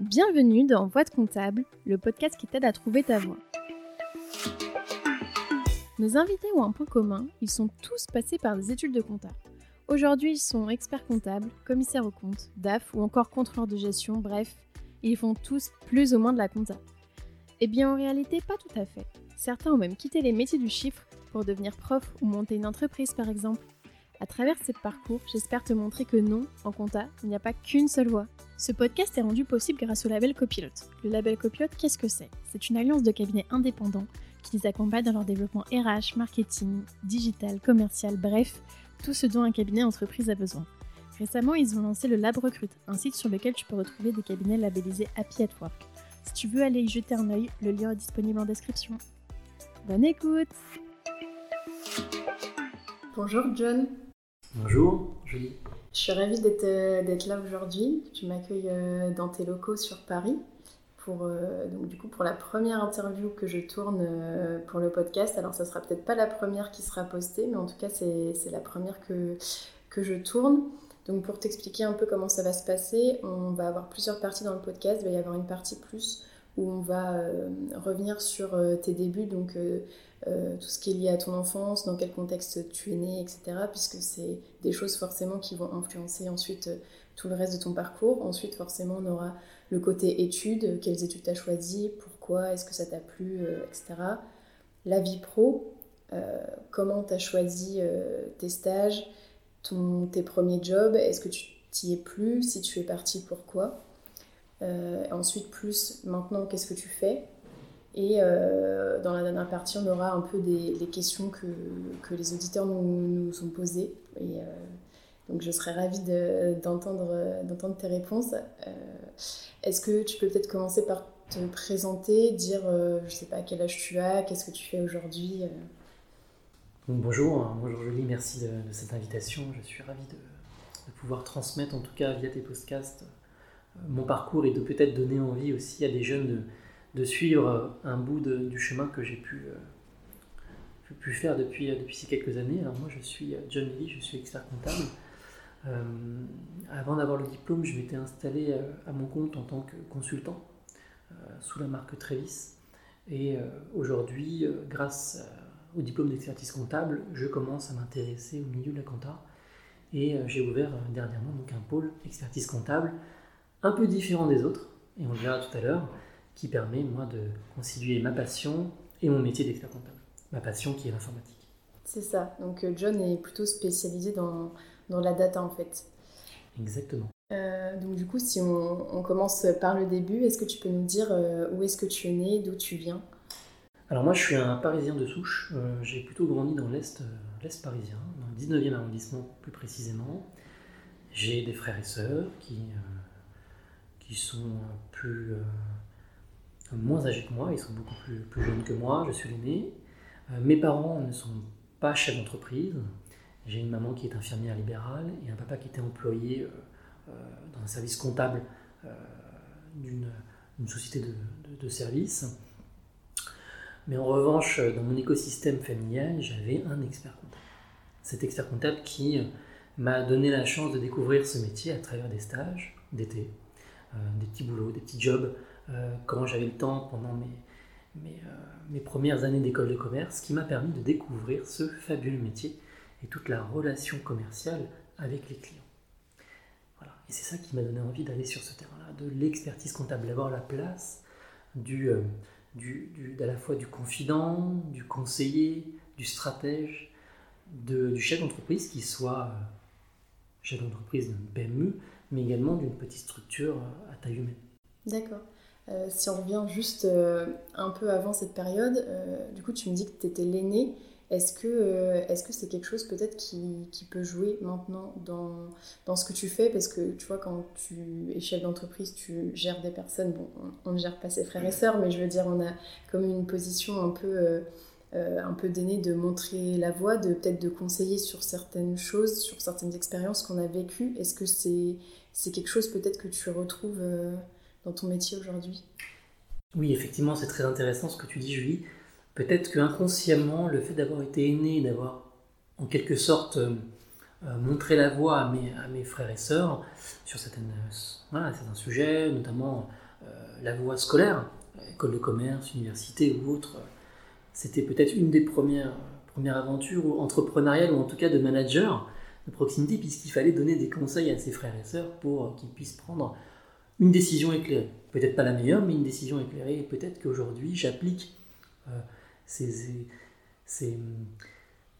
Bienvenue dans Voix de comptable, le podcast qui t'aide à trouver ta voie. Nos invités ont un point commun, ils sont tous passés par des études de compta. Aujourd'hui, ils sont experts comptables, commissaires aux comptes, DAF ou encore contrôleurs de gestion, bref, ils font tous plus ou moins de la compta. Eh bien, en réalité, pas tout à fait. Certains ont même quitté les métiers du chiffre pour devenir prof ou monter une entreprise, par exemple. À travers ce parcours, j'espère te montrer que non, en compta, il n'y a pas qu'une seule voie. Ce podcast est rendu possible grâce au label Copilote. Le label Copilote, qu'est-ce que c'est? C'est une alliance de cabinets indépendants qui les accompagne dans leur développement RH, marketing, digital, commercial, bref, tout ce dont un cabinet entreprise a besoin. Récemment, ils ont lancé le Lab Recrute, un site sur lequel tu peux retrouver des cabinets labellisés Happy at Work. Si tu veux aller y jeter un œil, le lien est disponible en description. Bonne écoute Bonjour John. Bonjour, Julie. Je suis ravie d'être euh, là aujourd'hui. Tu m'accueilles euh, dans tes locaux sur Paris pour euh, donc du coup pour la première interview que je tourne pour le podcast. Alors ça sera peut-être pas la première qui sera postée, mais en tout cas c'est la première que, que je tourne. Donc pour t'expliquer un peu comment ça va se passer, on va avoir plusieurs parties dans le podcast. Il va y avoir une partie plus où on va revenir sur tes débuts, donc euh, tout ce qui est lié à ton enfance, dans quel contexte tu es né, etc. Puisque c'est des choses forcément qui vont influencer ensuite euh, tout le reste de ton parcours. Ensuite, forcément, on aura le côté études, quelles études tu as choisies, pourquoi, est-ce que ça t'a plu, euh, etc. La vie pro, comment tu as choisi tes stages, ton, tes premiers jobs, est-ce que tu t'y es plu, si tu es parti, pourquoi. ensuite, plus maintenant, qu'est-ce que tu fais et euh, dans la dernière partie, on aura un peu des, questions que, les auditeurs nous, nous ont posées. Et, euh, donc je serais ravie d'entendre tes réponses. Euh, est-ce que tu peux peut-être commencer par te présenter, dire, je ne sais pas quel âge tu as, qu'est-ce que tu fais aujourd'hui Bonjour, hein. bonjour Julie, merci de, cette invitation. Je suis ravi de, de, pouvoir transmettre, en tout cas via tes podcasts, mon parcours et de peut-être donner envie aussi à des jeunes de de suivre euh, un bout du chemin que j'ai pu, euh, faire depuis, euh, depuis ces quelques années. Alors moi, je suis John Lee, je suis expert comptable. avant d'avoir le diplôme, je m'étais installé à mon compte en tant que consultant sous la marque Trevis. Et aujourd'hui, grâce au diplôme d'expertise comptable, je commence à m'intéresser au milieu de la compta. Et j'ai ouvert dernièrement donc un pôle expertise comptable un peu différent des autres, et on le verra tout à l'heure, qui permet, moi, de concilier ma passion et mon métier d'expert comptable. Ma passion qui est l'informatique. C'est ça. Donc, euh, John est plutôt spécialisé dans, dans la data, en fait. Exactement. Euh, donc, du coup, si on, commence par le début, est-ce que tu peux nous dire euh, où est-ce que tu es né, d'où tu viens? Alors, moi, je suis un Parisien de souche. J'ai plutôt grandi dans l'Est l'Est parisien, dans le 19e arrondissement plus précisément. J'ai des frères et sœurs qui, qui sont plus moins âgés que moi, ils sont beaucoup plus, plus jeunes que moi, je suis l'aîné. Euh, mes parents ne sont pas chefs d'entreprise. J'ai une maman qui est infirmière libérale et un papa qui était employé euh, euh, dans un service comptable d'une société de, de, services. Mais en revanche, dans mon écosystème familial, j'avais un expert comptable. Cet expert comptable qui m'a donné la chance de découvrir ce métier à travers des stages d'été, des petits boulots, des petits jobs quand j'avais le temps pendant mes, euh, mes premières années d'école de commerce, qui m'a permis de découvrir ce fabuleux métier et toute la relation commerciale avec les clients. Voilà. Et c'est ça qui m'a donné envie d'aller sur ce terrain-là, de l'expertise comptable, d'avoir la place du, euh, du, du, à la fois du confident, du conseiller, du stratège, du chef d'entreprise qui soit chef d'entreprise d'une PME, mais également d'une petite structure à taille humaine. D'accord. Euh, si on revient juste euh, un peu avant cette période, euh, du coup, tu me dis que tu étais l'aîné. Est-ce que est-ce que c'est quelque chose peut-être qui, qui, peut jouer maintenant dans, dans ce que tu fais? Parce que tu vois, quand tu es chef d'entreprise, tu gères des personnes. Bon, on, ne gère pas ses frères et sœurs, mais je veux dire, on a comme une position un peu, un peu d'aîné de montrer la voie, de peut-être de conseiller sur certaines choses, sur certaines expériences qu'on a vécues. Est-ce que c'est c'est quelque chose peut-être que tu retrouves dans ton métier aujourd'hui Oui, effectivement, c'est très intéressant ce que tu dis, Julie. Peut-être que inconsciemment, le fait d'avoir été aîné, d'avoir en quelque sorte euh, euh, montré la voie à mes, frères et sœurs sur certains sujets, notamment la voie scolaire, école de commerce, université ou autre, c'était peut-être une des premières, premières aventures entrepreneuriales ou en tout cas de manager de proximité, puisqu'il fallait donner des conseils à ses frères et sœurs pour qu'ils puissent prendre une décision éclairée. Peut-être pas la meilleure, mais une décision éclairée. Et peut-être qu'aujourd'hui, j'applique euh, ces, ces,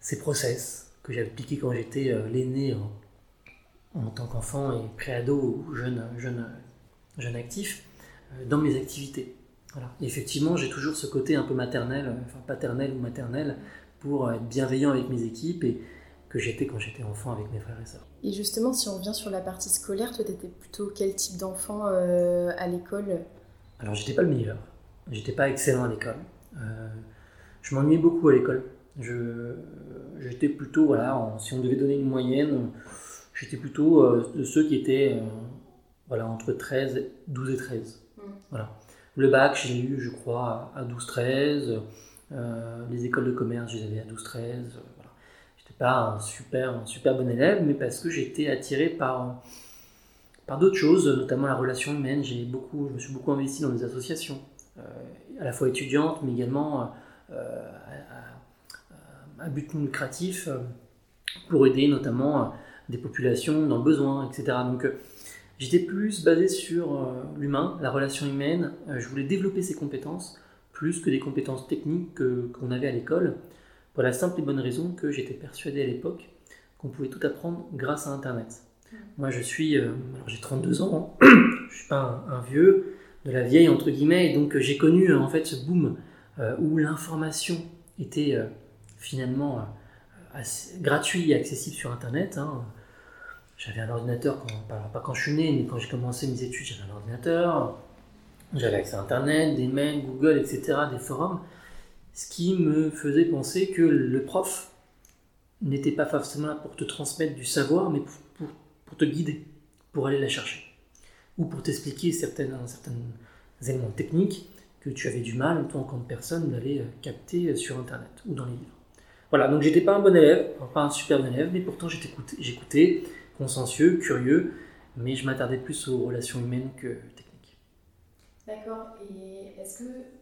ces, process que j'ai appliqués quand j'étais euh, l'aîné en, en, tant qu'enfant et préado ou jeune, jeune, jeune actif euh, dans mes activités. Effectivement, j'ai toujours ce côté un peu maternel, enfin paternel ou maternel, pour être bienveillant avec mes équipes et que j'étais quand j'étais enfant avec mes frères et sœurs. Et justement, si on revient sur la partie scolaire, toi, tu étais plutôt quel type d'enfant euh, à l'école? Alors, j'étais pas le meilleur. J'étais pas excellent à l'école. Euh, je m'ennuyais beaucoup à l'école. J'étais plutôt, voilà, si on devait donner une moyenne, j'étais plutôt euh, de ceux qui étaient voilà, entre 13, 12 et 13. Mm. Voilà. Le bac, j'ai eu, je crois, à 12-13. les écoles de commerce, je les avais à 12-13 pas un super, super bon élève, mais parce que j'étais attiré par, par d'autres choses, notamment la relation humaine. J'ai beaucoup, je me suis beaucoup investi dans des associations, euh, à la fois étudiantes, mais également euh, à, à, but non lucratif, euh, pour aider notamment des populations dans le besoin, etc. Donc j'étais plus basé sur l'humain, la relation humaine. je voulais développer ces compétences plus que des compétences techniques qu'on avait à l'école. Pour la simple et bonne raison que j'étais persuadé à l'époque qu'on pouvait tout apprendre grâce à Internet. Moi, je suis, euh, alors j'ai 32 ans, je je suis pas un, vieux, de la vieille entre guillemets, et donc euh, j'ai connu euh, en fait ce boom où l'information était finalement gratuite et accessible sur Internet. Hein. J'avais un ordinateur, quand, pas, quand je suis né, mais quand j'ai commencé mes études, j'avais un ordinateur, j'avais accès à Internet, des mails, Google, etc., des forums ce qui me faisait penser que le prof n'était pas forcément là pour te transmettre du savoir, mais pour, te guider, pour aller la chercher, ou pour t'expliquer certains, éléments techniques que tu avais du mal, toi en tant que personne, d'aller euh, capter sur Internet ou dans les livres. Voilà, donc j'étais pas un bon élève, pas un super bon élève, mais pourtant j'écoutais, consciencieux, curieux, mais je m'attardais plus aux relations humaines que techniques. D'accord, et est-ce que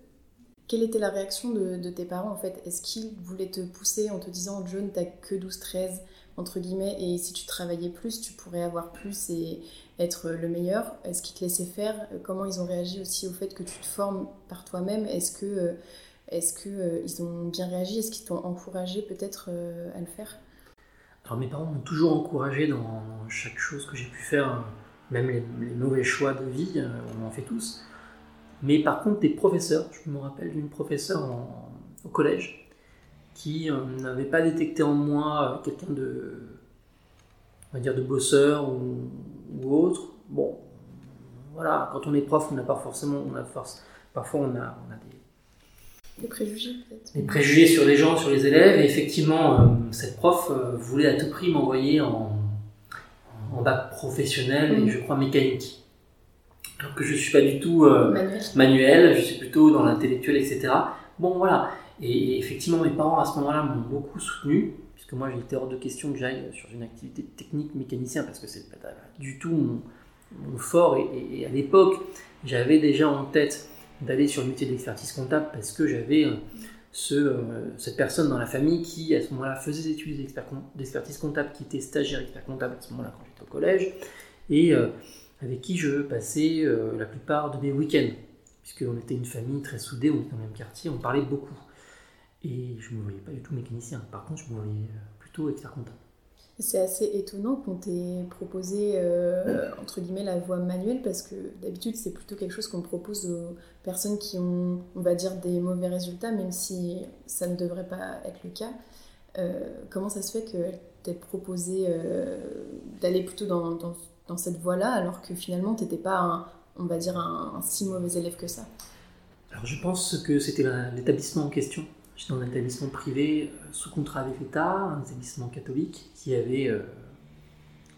quelle était la réaction de, tes parents en fait? Est-ce qu'ils voulaient te pousser en te disant John, t'as que 12-13 entre guillemets et si tu travaillais plus, tu pourrais avoir plus et être le meilleur? Est-ce qu'ils te laissaient faire? Comment ils ont réagi aussi au fait que tu te formes par toi-même? Est-ce que euh, est-ce que euh, ont bien réagi? Est-ce qu'ils t'ont encouragé peut-être euh, à le faire? Alors mes parents m'ont toujours encouragé dans chaque chose que j'ai pu faire, même les mauvais choix de vie, on en fait tous. Mais par contre, des professeurs, je me rappelle d'une professeure au collège qui euh, n'avait pas détecté en moi euh, quelqu'un de, on va dire, de bosseur ou, autre. Bon, voilà, quand on est prof, on n'a pas forcément, on a force, parfois on a, on a des, des préjugés peut-être. Des préjugés sur les gens, sur les élèves. Et effectivement, euh, cette prof voulait à tout prix m'envoyer en, en bac professionnel et mmh. je crois mécanique alors que je ne suis pas du tout euh, manuel. je suis plutôt dans l'intellectuel, etc. Bon, voilà. Et, effectivement, mes parents à ce moment-là m'ont beaucoup soutenu, puisque moi j'étais hors de question que j'aille sur une activité technique mécanicien, parce que c'est pas du tout mon, fort. Et, à l'époque, j'avais déjà en tête d'aller sur le métier d'expertise comptable, parce que j'avais euh, ce, euh, cette personne dans la famille qui, à ce moment-là, faisait des études d'expertise comptable, qui était stagiaire expert comptable à ce moment-là quand j'étais au collège. Et avec qui je passais euh, la plupart de mes week-ends, puisqu'on était une famille très soudée, on était dans le même quartier, on parlait beaucoup. Et je ne me voyais pas du tout mécanicien. Par contre, je me voyais euh, plutôt expert comptable. C'est assez étonnant qu'on t'ait proposé, euh, entre guillemets, la voie manuelle, parce que d'habitude, c'est plutôt quelque chose qu'on propose aux personnes qui ont, on va dire, des mauvais résultats, même si ça ne devrait pas être le cas. comment ça se fait qu'elle t'ait proposé d'aller plutôt dans, dans dans cette voie-là, alors que finalement, tu n'étais pas, un, on va dire, un, si mauvais élève que ça Alors je pense que c'était l'établissement en question. J'étais dans un établissement privé euh, sous contrat avec l'État, un établissement catholique qui avait, euh,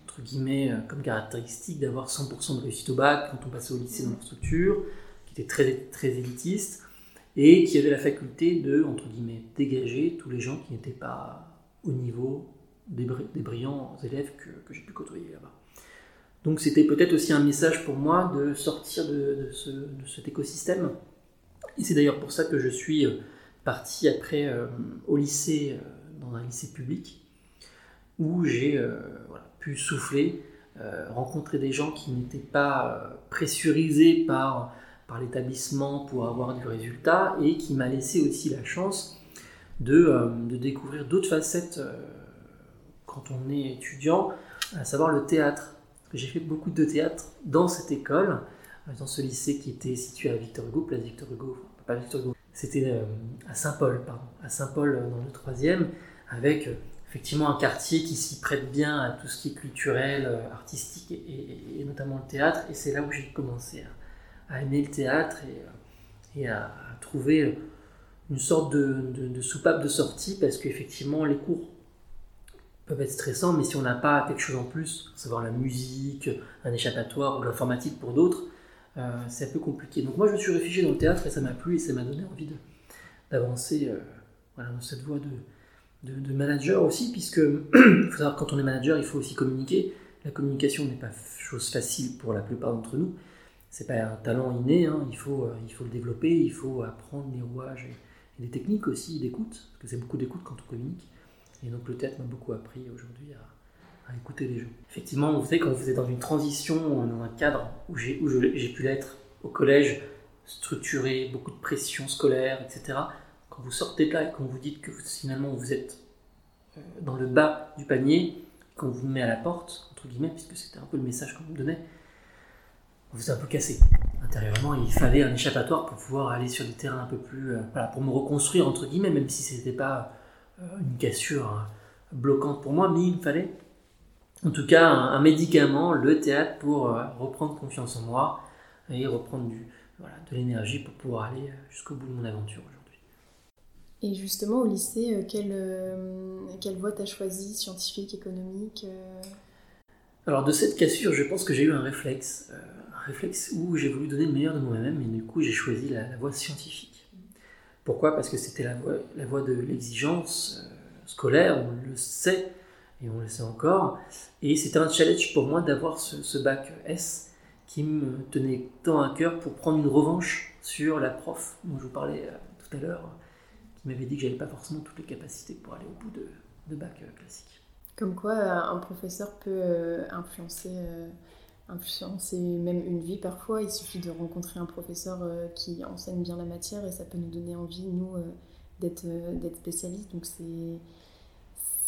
entre guillemets, euh, comme caractéristique d'avoir 100% de réussite au bac quand on passait au lycée dans leur structure, qui était très, très élitiste, et qui avait la faculté de, entre guillemets, dégager tous les gens qui n'étaient pas au niveau des, brillants élèves que, que j'ai pu côtoyer là-bas. Donc c'était peut-être aussi un message pour moi de sortir de, cet écosystème. Et c'est d'ailleurs pour ça que je suis euh, parti après euh, au lycée, euh, dans un lycée public, où j'ai pu souffler, rencontrer des gens qui n'étaient pas pressurisés par, par l'établissement pour avoir du résultat et qui m'a laissé aussi la chance de, de découvrir d'autres facettes quand on est étudiant, à savoir le théâtre j'ai fait beaucoup de théâtre dans cette école, euh, dans ce lycée qui était situé à Victor Hugo, place Victor Hugo, pas Victor Hugo, c'était euh, à Saint-Paul, pardon, à Saint-Paul euh, dans le troisième, avec effectivement un quartier qui s'y prête bien à tout ce qui est culturel, artistique et, notamment le théâtre. Et c'est là où j'ai commencé à, aimer le théâtre et, à, trouver une sorte de, de soupape de sortie parce qu'effectivement les cours peuvent être stressants, mais si on n'a pas quelque chose en plus, savoir la musique, un échappatoire ou l'informatique pour d'autres, euh, c'est un peu compliqué. Donc moi je me suis réfugié dans le théâtre et ça m'a plu et ça m'a donné envie d'avancer euh, dans cette voie de, manager aussi, puisque quand on est manager, il faut aussi communiquer. La communication n'est pas chose facile pour la plupart d'entre nous. C'est pas un talent inné, hein. il, faut, euh, il faut le développer, il faut apprendre les rouages et des techniques aussi d'écoute, parce que c'est beaucoup d'écoute quand on communique. Et donc le théâtre m'a beaucoup appris aujourd'hui à, écouter les gens. Effectivement, vous savez, quand vous êtes dans une transition, dans un cadre où j'ai pu l'être au collège, structuré, beaucoup de pression scolaire, etc., quand vous sortez de là et qu'on vous dites que finalement vous êtes euh, dans le bas du panier, qu'on vous met à la porte, entre guillemets, puisque c'était un peu le message qu'on me donnait, vous êtes un peu cassé. Intérieurement, il fallait un échappatoire pour pouvoir aller sur des terrains un peu plus. Euh, voilà, pour me reconstruire, entre guillemets, même si ce n'était pas une cassure hein, bloquante pour moi, mais il me fallait en tout cas un, médicament, le théâtre, pour euh, reprendre confiance en moi et reprendre du, voilà, de l'énergie pour pouvoir aller euh, jusqu'au bout de mon aventure aujourd'hui. Et justement, au lycée, quelle, quelle voie tu as choisi, scientifique, économique Alors, de cette cassure, je pense que j'ai eu un réflexe, un réflexe où j'ai voulu donner le meilleur de moi-même, et du coup, j'ai choisi la voie scientifique. Pourquoi? Parce que c'était la voie, de l'exigence euh, scolaire, on le sait, et on le sait encore. Et c'était un challenge pour moi d'avoir ce, bac S qui me tenait tant à cœur pour prendre une revanche sur la prof dont je vous parlais euh, tout à l'heure, qui m'avait dit que j'avais pas forcément toutes les capacités pour aller au bout de, de bac euh, classique. Comme quoi, un professeur peut influencer influencer même une vie parfois. Il suffit de rencontrer un professeur euh, qui enseigne bien la matière et ça peut nous donner envie, nous, euh, d'être euh, d'être spécialistes. Donc c'est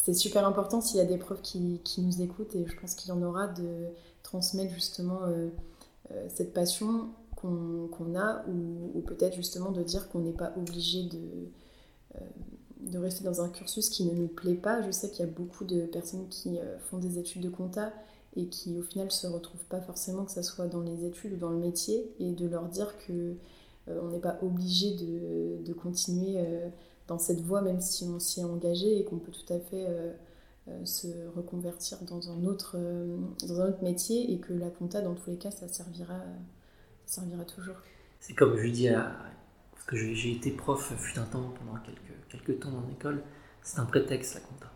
c'est super important s'il y a des profs qui, qui, nous écoutent et je pense qu'il y en aura de transmettre justement cette passion qu'on a ou, ou peut-être justement de dire qu'on n'est pas obligé de, de rester dans un cursus qui ne nous plaît pas. Je sais qu'il y a beaucoup de personnes qui font des études de compta et qui au final se retrouvent pas forcément que ce soit dans les études ou dans le métier et de leur dire que euh, on n'est pas obligé de, de continuer euh, dans cette voie même si on s'y est engagé et qu'on peut tout à fait euh, se reconvertir dans un autre dans un autre métier et que la compta dans tous les cas ça servira servira toujours. C'est comme je dis à parce que j'ai été prof fut un temps pendant quelques quelques temps dans l'école, c'est un prétexte la compta.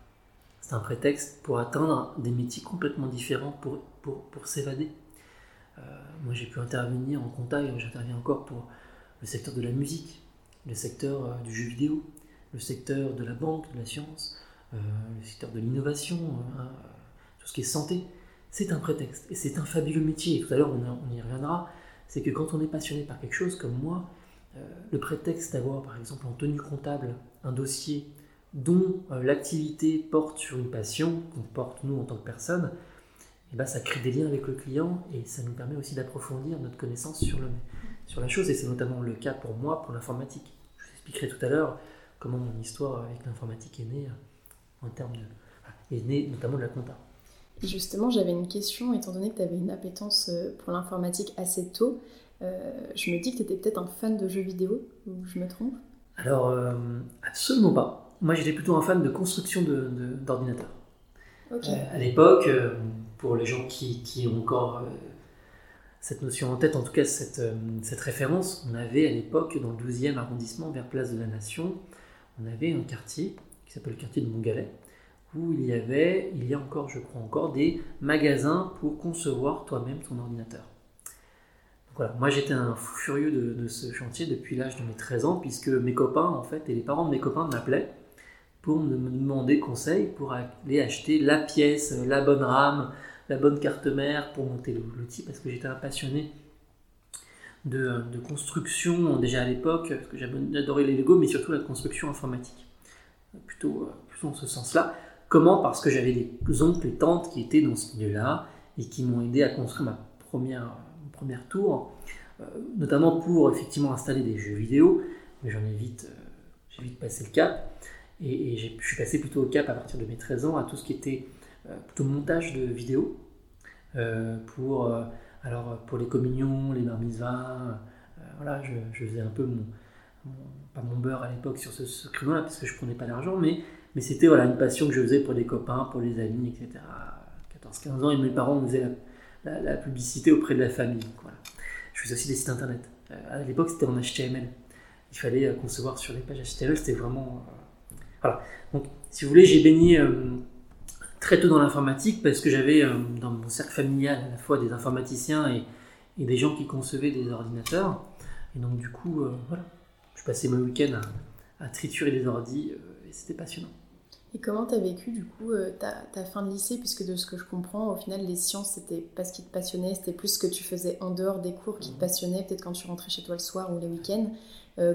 C'est un prétexte pour atteindre des métiers complètement différents pour, pour, pour s'évader. Euh, moi, j'ai pu intervenir en compta et j'interviens encore pour le secteur de la musique, le secteur euh, du jeu vidéo, le secteur de la banque, de la science, euh, le secteur de l'innovation, hein, tout ce qui est santé. C'est un prétexte et c'est un fabuleux métier. Tout à l'heure, on, on, y reviendra. C'est que quand on est passionné par quelque chose comme moi, le prétexte d'avoir, par exemple, en tenue comptable, un dossier dont euh, l'activité porte sur une passion qu'on porte nous en tant que personne, et eh ben, ça crée des liens avec le client et ça nous permet aussi d'approfondir notre connaissance sur, le, sur la chose. Et c'est notamment le cas pour moi, pour l'informatique. Je vous expliquerai tout à l'heure comment mon histoire avec l'informatique est née euh, en termes de, est née notamment de la compta. Justement, j'avais une question, étant donné que tu avais une appétence euh, pour l'informatique assez tôt, je me dis que tu étais peut-être un fan de jeux vidéo, ou je me trompe? Alors, absolument pas moi j'étais plutôt un fan de construction d'ordinateurs. De, euh, à l'époque, euh, pour les gens qui, qui ont encore euh, cette notion en tête, en tout cas cette, cette référence, on avait à l'époque, dans le 12e arrondissement, vers Place de la Nation, on avait un quartier qui s'appelle le quartier de Montgalet, où il y avait, il y a encore, je crois encore, des magasins pour concevoir toi-même ton ordinateur. voilà, moi j'étais un fou furieux de, ce chantier depuis l'âge de mes 13 ans, puisque mes copains, en fait, et les parents de mes copains m'appelaient pour me demander conseil pour aller acheter la pièce, la bonne RAM, la bonne carte mère pour monter l'outil, parce que j'étais un passionné de, construction déjà à l'époque, parce que j'adorais les Lego, mais surtout la construction informatique. Plutôt, euh, plutôt dans ce sens-là. Comment? Parce que j'avais des oncles et tantes qui étaient dans ce milieu-là et qui m'ont aidé à construire ma première, première tour, euh, notamment pour effectivement installer des jeux vidéo, mais j'en ai vite, euh, j'ai vite passé le cap. Et, je suis passé plutôt au cap à partir de mes 13 ans à tout ce qui était plutôt montage de vidéos pour alors pour les communions, les bar euh, voilà, je, faisais un peu mon, pas mon beurre à l'époque sur ce, ce là parce que je prenais pas d'argent, mais, mais c'était voilà, une passion que je faisais pour les copains, pour les amis, etc. 14-15 ans, et mes parents faisaient la, publicité auprès de la famille. Voilà. Je faisais aussi des sites internet. Euh, à l'époque, c'était en HTML. Il fallait euh, concevoir sur les pages HTML, c'était vraiment. Voilà. Donc, si vous voulez, j'ai baigné très tôt dans l'informatique parce que j'avais euh, dans mon cercle familial à la fois des informaticiens et, des gens qui concevaient des ordinateurs. Et donc du coup, euh, voilà, je passais mes week-ends à, triturer des ordis euh, et c'était passionnant. Et comment tu as vécu du coup ta, fin de lycée? Puisque de ce que je comprends, au final, les sciences, c'était pas ce qui te passionnait, c'était plus ce que tu faisais en dehors des cours qui te mmh. passionnait, peut-être quand tu rentrais chez toi le soir ou les week-ends.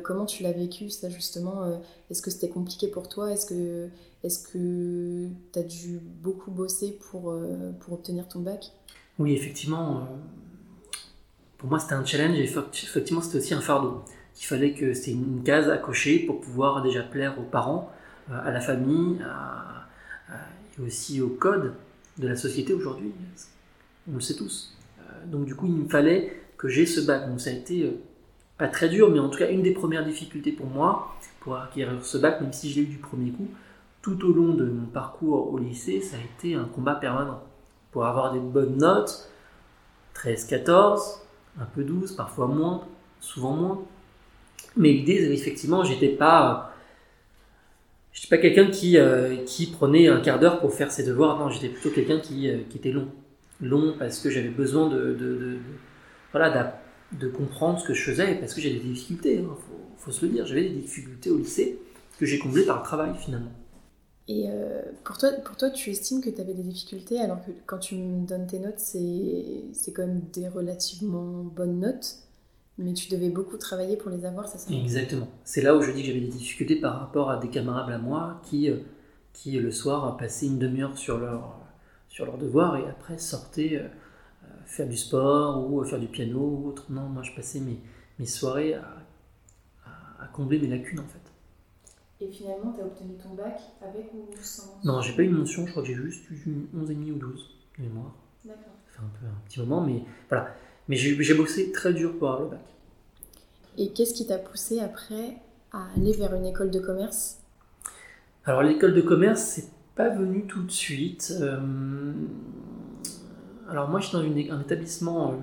Comment tu l'as vécu ça justement Est-ce que c'était compliqué pour toi? Est-ce que tu as dû beaucoup bosser pour, euh, pour obtenir ton bac? Oui, effectivement. Euh, pour moi, c'était un challenge et effectivement, c'était aussi un fardeau. Il fallait que c'était une case à cocher pour pouvoir déjà plaire aux parents, euh, à la famille, et aussi au code de la société aujourd'hui. On le sait tous. Donc, du coup, il me fallait que j'ai ce bac. Donc, ça a été pas très dur, mais en tout cas, une des premières difficultés pour moi pour acquérir ce bac, même si je l'ai eu du premier coup, tout au long de mon parcours au lycée, ça a été un combat permanent. Pour avoir des bonnes notes, 13, 14, un peu 12, parfois moins, souvent moins. Mais l'idée, effectivement, j'étais pas, j'étais pas quelqu'un qui, euh, qui prenait un quart d'heure pour faire ses devoirs. Non, j'étais plutôt quelqu'un qui, euh, qui, était long. Long parce que j'avais besoin de, de, voilà, de, comprendre ce que je faisais parce que j'avais des difficultés. Il hein, faut, faut, se le dire, j'avais des difficultés au lycée que j'ai comblées par le travail finalement. Et euh, pour, toi, pour toi, tu estimes que tu avais des difficultés alors que quand tu me donnes tes notes, c'est quand même des relativement bonnes notes, mais tu devais beaucoup travailler pour les avoir, c'est ça? Exactement. C'est là où je dis que j'avais des difficultés par rapport à des camarades à moi qui, euh, qui le soir, passaient une demi-heure sur leur, sur leur devoir et après sortaient euh, faire du sport ou faire du piano ou autre. Non, moi je passais mes, mes soirées à, à combler mes lacunes en fait. Et finalement, tu as obtenu ton bac avec ou sans? Non, j'ai pas eu une mention, je crois que j'ai juste eu 11,5 ou 12 de mémoire. D'accord. Ça fait un peu un petit moment, mais voilà. Mais j'ai bossé très dur pour avoir le bac. Et qu'est-ce qui t'a poussé après à aller vers une école de commerce? Alors, l'école de commerce, c'est pas venu tout de suite. Euh, alors, moi, j'étais dans une, un établissement euh,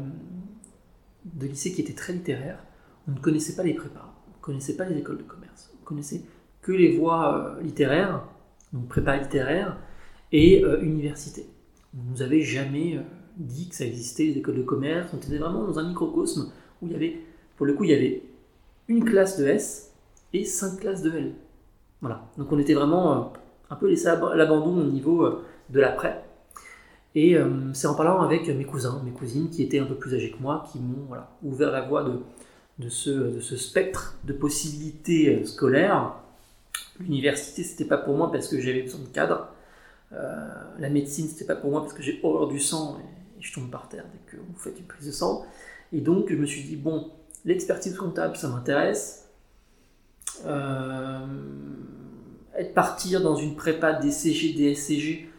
de lycée qui était très littéraire. On ne connaissait pas les prépas, on ne connaissait pas les écoles de commerce, on connaissait que les voies euh, littéraires, donc prépa littéraire, et euh, université. On nous avait jamais dit que ça existait, les écoles de commerce. On était vraiment dans un microcosme où il y avait, pour le coup, il y avait une classe de S et cinq classes de L. Voilà. Donc on était vraiment un peu laissé à l'abandon au niveau de l'après. Et c'est en parlant avec mes cousins, mes cousines qui étaient un peu plus âgés que moi, qui m'ont ouvert la voie de, ce, spectre de possibilités scolaires L'université, c'était pas pour moi parce que j'avais besoin de cadre. Euh, la médecine, c'était pas pour moi parce que j'ai horreur du sang et, je tombe par terre dès que vous faites une prise de sang. Et donc, je me suis dit, bon, l'expertise comptable, ça m'intéresse. Euh, partir dans une prépa DCG, DSCG, c'était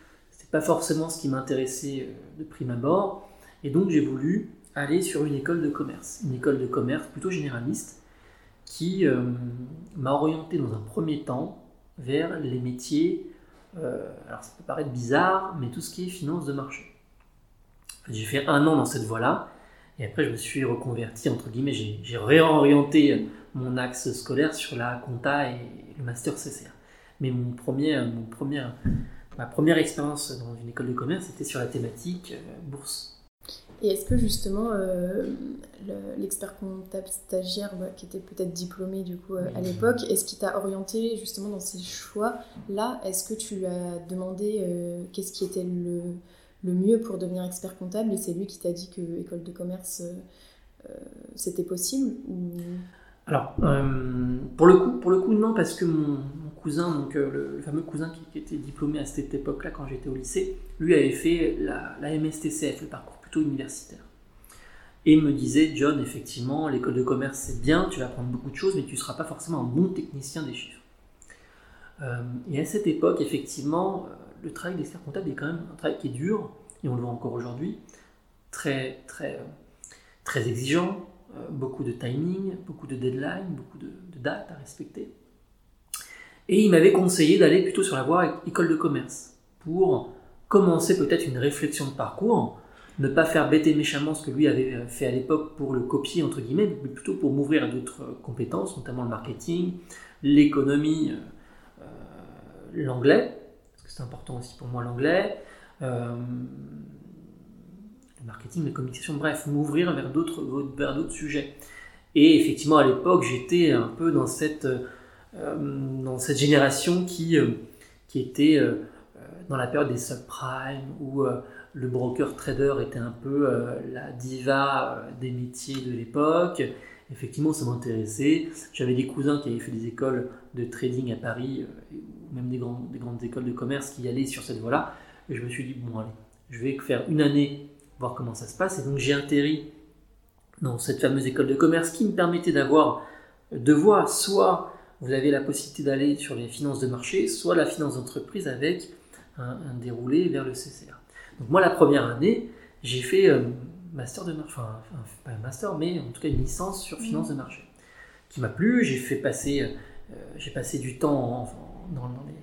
pas forcément ce qui m'intéressait euh, de prime abord. Et donc, j'ai voulu aller sur une école de commerce, une école de commerce plutôt généraliste qui euh, m'a orienté dans un premier temps vers les métiers, euh, alors ça peut paraître bizarre, mais tout ce qui est finance de marché. J'ai fait un an dans cette voie-là, et après je me suis reconverti, entre guillemets, j'ai réorienté mon axe scolaire sur la compta et le master CCA. Mais mon premier, mon premier, ma première expérience dans une école de commerce était sur la thématique bourse. Et est-ce que justement l'expert comptable stagiaire bah, qui était peut-être diplômé du coup à l'époque, est-ce qu'il t'a orienté justement dans ces choix-là? Est-ce que tu lui as demandé qu'est-ce qui était le, le, mieux pour devenir expert comptable? Et c'est lui qui t'a dit que école de commerce c'était possible ou... Alors, pour, le coup, pour le coup, non, parce que mon, cousin, donc euh, le, fameux cousin qui, était diplômé à cette époque-là quand j'étais au lycée, lui avait fait la, MSTCF, le parcours plutôt universitaire. Et me disait, John, effectivement, l'école de commerce c'est bien, tu vas apprendre beaucoup de choses, mais tu ne seras pas forcément un bon technicien des chiffres. Euh, et à cette époque, effectivement, euh, le travail d'expert comptable est quand même un travail qui est dur, et on le voit encore aujourd'hui, très, très, très exigeant, beaucoup de timing, beaucoup de deadline, beaucoup de dates à respecter. Et il m'avait conseillé d'aller plutôt sur la voie école de commerce pour commencer peut-être une réflexion de parcours, ne pas faire bêter méchamment ce que lui avait fait à l'époque pour le copier entre guillemets, mais plutôt pour m'ouvrir à d'autres compétences, notamment le marketing, l'économie, euh, l'anglais, parce que c'est important aussi pour moi l'anglais, euh, le marketing, la communication, bref, m'ouvrir vers d'autres sujets. Et effectivement à l'époque j'étais un peu dans cette euh, dans cette génération qui, euh, qui était euh, dans la période des subprimes où le broker trader était un peu la diva des métiers de l'époque. Effectivement, ça m'intéressait. J'avais des cousins qui avaient fait des écoles de trading à Paris, ou même des, grandes, des grandes écoles de commerce qui allaient sur cette voie-là. Et je me suis dit, bon, allez, je vais faire une année, voir comment ça se passe. Et donc, j'ai atterri dans cette fameuse école de commerce qui me permettait d'avoir deux voies, soit vous avez la possibilité d'aller sur les finances de marché, soit la finance d'entreprise avec un, déroulé vers le CCA. Donc moi, la première année, j'ai fait euh, master de marché, enfin, pas un master, mais en tout cas une licence sur finance de marché, qui m'a plu. J'ai fait passer, euh, j'ai passé du temps dans, les,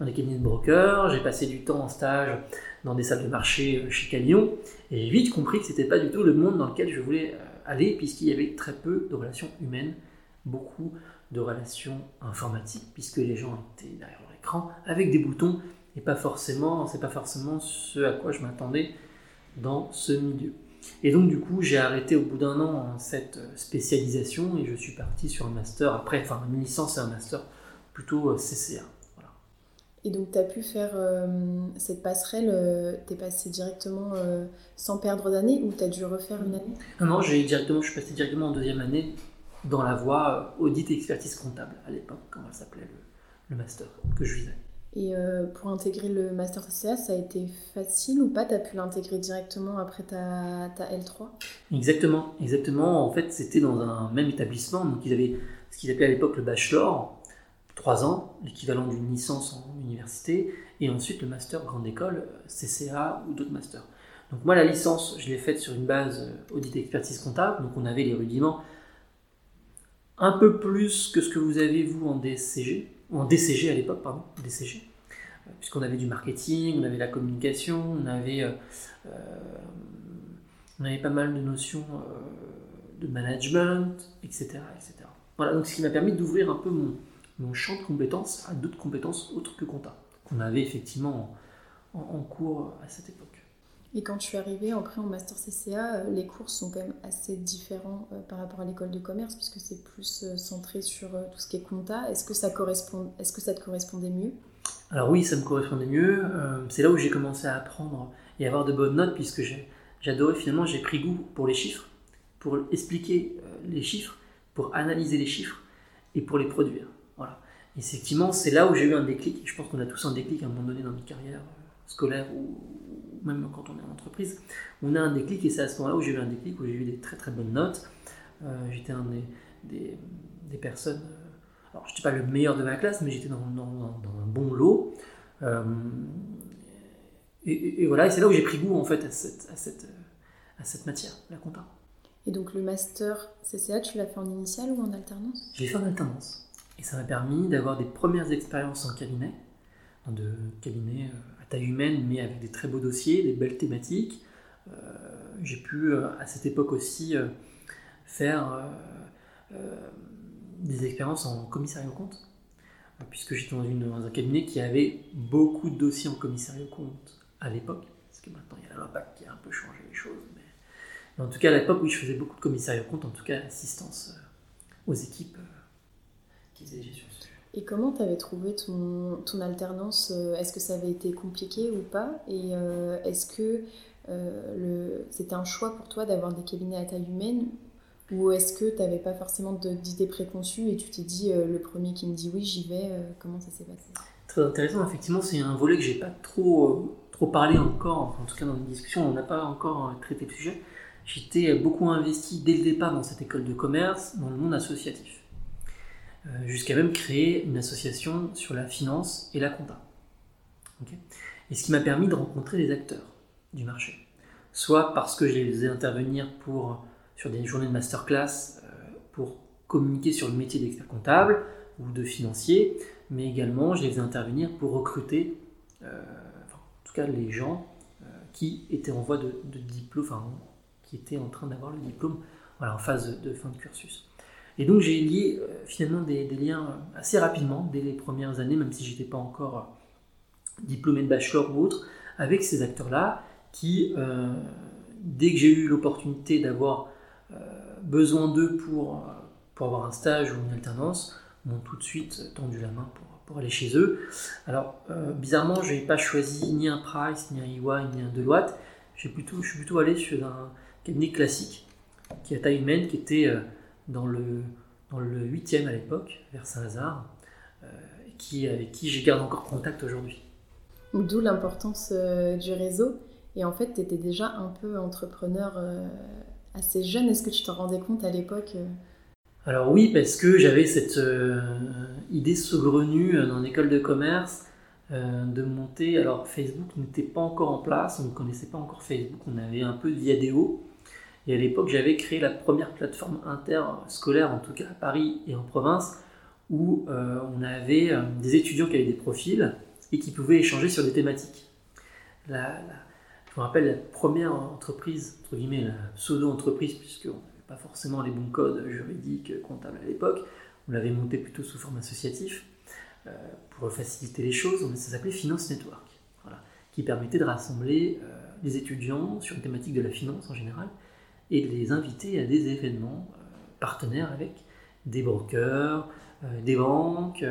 dans, les, cabinets de brokers, j'ai passé du temps en stage dans des salles de marché euh, chez Calion, et j'ai vite compris que c'était pas du tout le monde dans lequel je voulais aller, puisqu'il y avait très peu de relations humaines, beaucoup de relations informatiques, puisque les gens étaient derrière leur écran avec des boutons, et pas forcément, c'est pas forcément ce à quoi je m'attendais dans ce milieu. Et donc du coup, j'ai arrêté au bout d'un an cette spécialisation et je suis parti sur un master après, enfin une licence et un master plutôt euh, CCA. Et donc tu as pu faire euh, cette passerelle, euh, tu es passé directement sans perdre d'année ou tu as dû refaire une année? Non, non, j'ai directement, je suis passé directement en deuxième année dans la voie euh, audit et expertise comptable à l'époque, quand elle s'appelait le, master que je visais. Et euh, pour intégrer le master CCA, ça a été facile ou pas? Tu as pu l'intégrer directement après ta, ta, L3 Exactement, exactement. En fait, c'était dans un même établissement. Donc, ils avaient ce qu'ils appelaient à l'époque le bachelor, trois ans, l'équivalent d'une licence en université, et ensuite le master grande école, CCA ou d'autres masters. Donc, moi, la licence, je l'ai faite sur une base euh, audit et expertise comptable. Donc, on avait les rudiments un peu plus que ce que vous avez vous en DCG, ou en DCG à l'époque, pardon, DCG, euh, puisqu'on avait du marketing, on avait la communication, on avait, euh, euh, on avait pas mal de notions de management, etc., etc. Voilà, donc ce qui m'a permis d'ouvrir un peu mon, mon, champ de compétences à d'autres compétences autres que compta, qu'on avait effectivement en cours à cette époque. Et quand je suis arrivée après en master CCA, euh, les cours sont quand même assez différents euh, par rapport à l'école de commerce puisque c'est plus euh, centré sur tout ce qui est compta. Est-ce que ça correspond Est-ce que ça te correspondait mieux? Alors oui, ça me correspondait mieux. c'est là où j'ai commencé à apprendre et avoir de bonnes notes puisque j'adorais finalement, j'ai pris goût pour les chiffres, pour expliquer les chiffres, pour analyser les chiffres et pour les produire. Voilà. Effectivement, c'est là où j'ai eu un déclic. Je pense qu'on a tous un déclic à un moment donné dans notre carrière scolaire ou, même quand on est en entreprise, on a un déclic et c'est à ce moment-là où j'ai eu un déclic, où j'ai eu des très très bonnes notes. Euh, j'étais un des, des, personnes, euh, alors je n'étais pas le meilleur de ma classe, mais j'étais dans, dans, un bon lot. Euh, et, voilà, et c'est là où j'ai pris goût en fait à cette, à cette, à cette matière, la compta. Et donc le master CCA, tu l'as fait en initial ou en alternance? Je l'ai fait en alternance. Et ça m'a permis d'avoir des premières expériences en cabinet, de cabinet taille humaine, mais avec des très beaux dossiers, des belles thématiques. Euh, j'ai pu euh, à cette époque aussi euh, faire des expériences en commissariat aux comptes, puisque j'étais dans, dans, un cabinet qui avait beaucoup de dossiers en commissariat au compte à l'époque, parce que maintenant il y a loi qui a un peu changé les choses, mais, en tout cas à l'époque, oui, je faisais beaucoup de commissariat au compte, en tout cas assistance aux équipes qui faisaient gestion et comment tu avais trouvé ton, alternance Est-ce que ça avait été compliqué ou pas? Et est-ce que euh, c'était un choix pour toi d'avoir des cabinets à taille humaine? Ou est-ce que tu n'avais pas forcément d'idées préconçues et tu t'es dit euh, le premier qui me dit oui, j'y vais euh, Comment ça s'est passé? Très intéressant, effectivement, c'est un volet que j'ai pas trop, trop parlé encore, en tout cas dans une discussion, on n'a pas encore traité le sujet. J'étais beaucoup investi dès le départ dans cette école de commerce, dans le monde associatif, jusqu'à même créer une association sur la finance et la compta. et ce qui m'a permis de rencontrer des acteurs du marché. Soit parce que je les faisais intervenir pour, sur des journées de masterclass euh, pour communiquer sur le métier d'expert comptable ou de financier, mais également je les faisais intervenir pour recruter, euh, en tout cas les gens euh, qui étaient en voie de, diplôme, enfin qui étaient en train d'avoir le diplôme voilà, en phase de, fin de cursus. Et donc j'ai lié finalement des, liens assez rapidement, dès les premières années, même si j'étais pas encore diplômé de bachelor ou autre, avec ces acteurs-là qui, euh, dès que j'ai eu l'opportunité d'avoir euh, besoin d'eux pour, euh, pour avoir un stage ou une alternance, m'ont tout de suite tendu la main pour, pour aller chez eux. Alors, bizarrement, je n'ai pas choisi ni un Price, ni un EY, ni un Deloitte. Plutôt, je suis plutôt allé sur un cabinet classique, qui a taille humaine, qui était dans le, dans le 8e à l'époque, vers Saint-Lazare, qui, avec qui je garde encore contact aujourd'hui. D'où l'importance du réseau. Et en fait, tu étais déjà un peu entrepreneur euh, assez jeune. Est-ce que tu t'en rendais compte à l'époque euh? Alors oui, parce que j'avais cette euh, idée saugrenue dans l'école de commerce de monter. Alors Facebook n'était pas encore en place, on ne connaissait pas encore Facebook, on avait un peu de Viadeo. Et à l'époque, j'avais créé la première plateforme interscolaire, en tout cas à Paris et en province, où on avait des étudiants qui avaient des profils et qui pouvaient échanger sur des thématiques. Je me rappelle la première entreprise, entre guillemets, la pseudo-entreprise, puisqu'on n'avait pas forcément les bons codes juridiques, comptables à l'époque. On l'avait monté plutôt sous forme associative euh, pour faciliter les choses. Ça s'appelait Finance Network, qui permettait de rassembler euh, les étudiants sur une thématique de la finance en général et de les inviter à des événements euh, partenaires avec des brokers, des banques,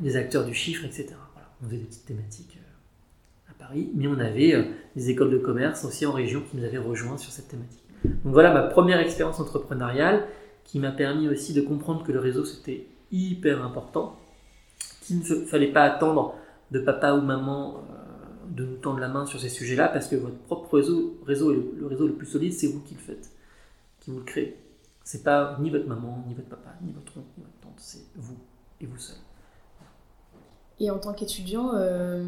des acteurs du chiffre, etc. On faisait des petites thématiques Paris, mais on avait euh, des écoles de commerce aussi en région qui nous avaient rejoints sur cette thématique. Donc voilà ma première expérience entrepreneuriale qui m'a permis aussi de comprendre que le réseau c'était hyper important, qu'il ne fallait pas attendre de papa ou maman euh, de nous tendre la main sur ces sujets-là parce que votre propre réseau, réseau est le, réseau le plus solide, c'est vous qui le faites, qui vous le créez. C'est pas ni votre maman, ni votre papa, ni votre oncle, ni votre tante, c'est vous et vous seul. Et en tant qu'étudiant, euh,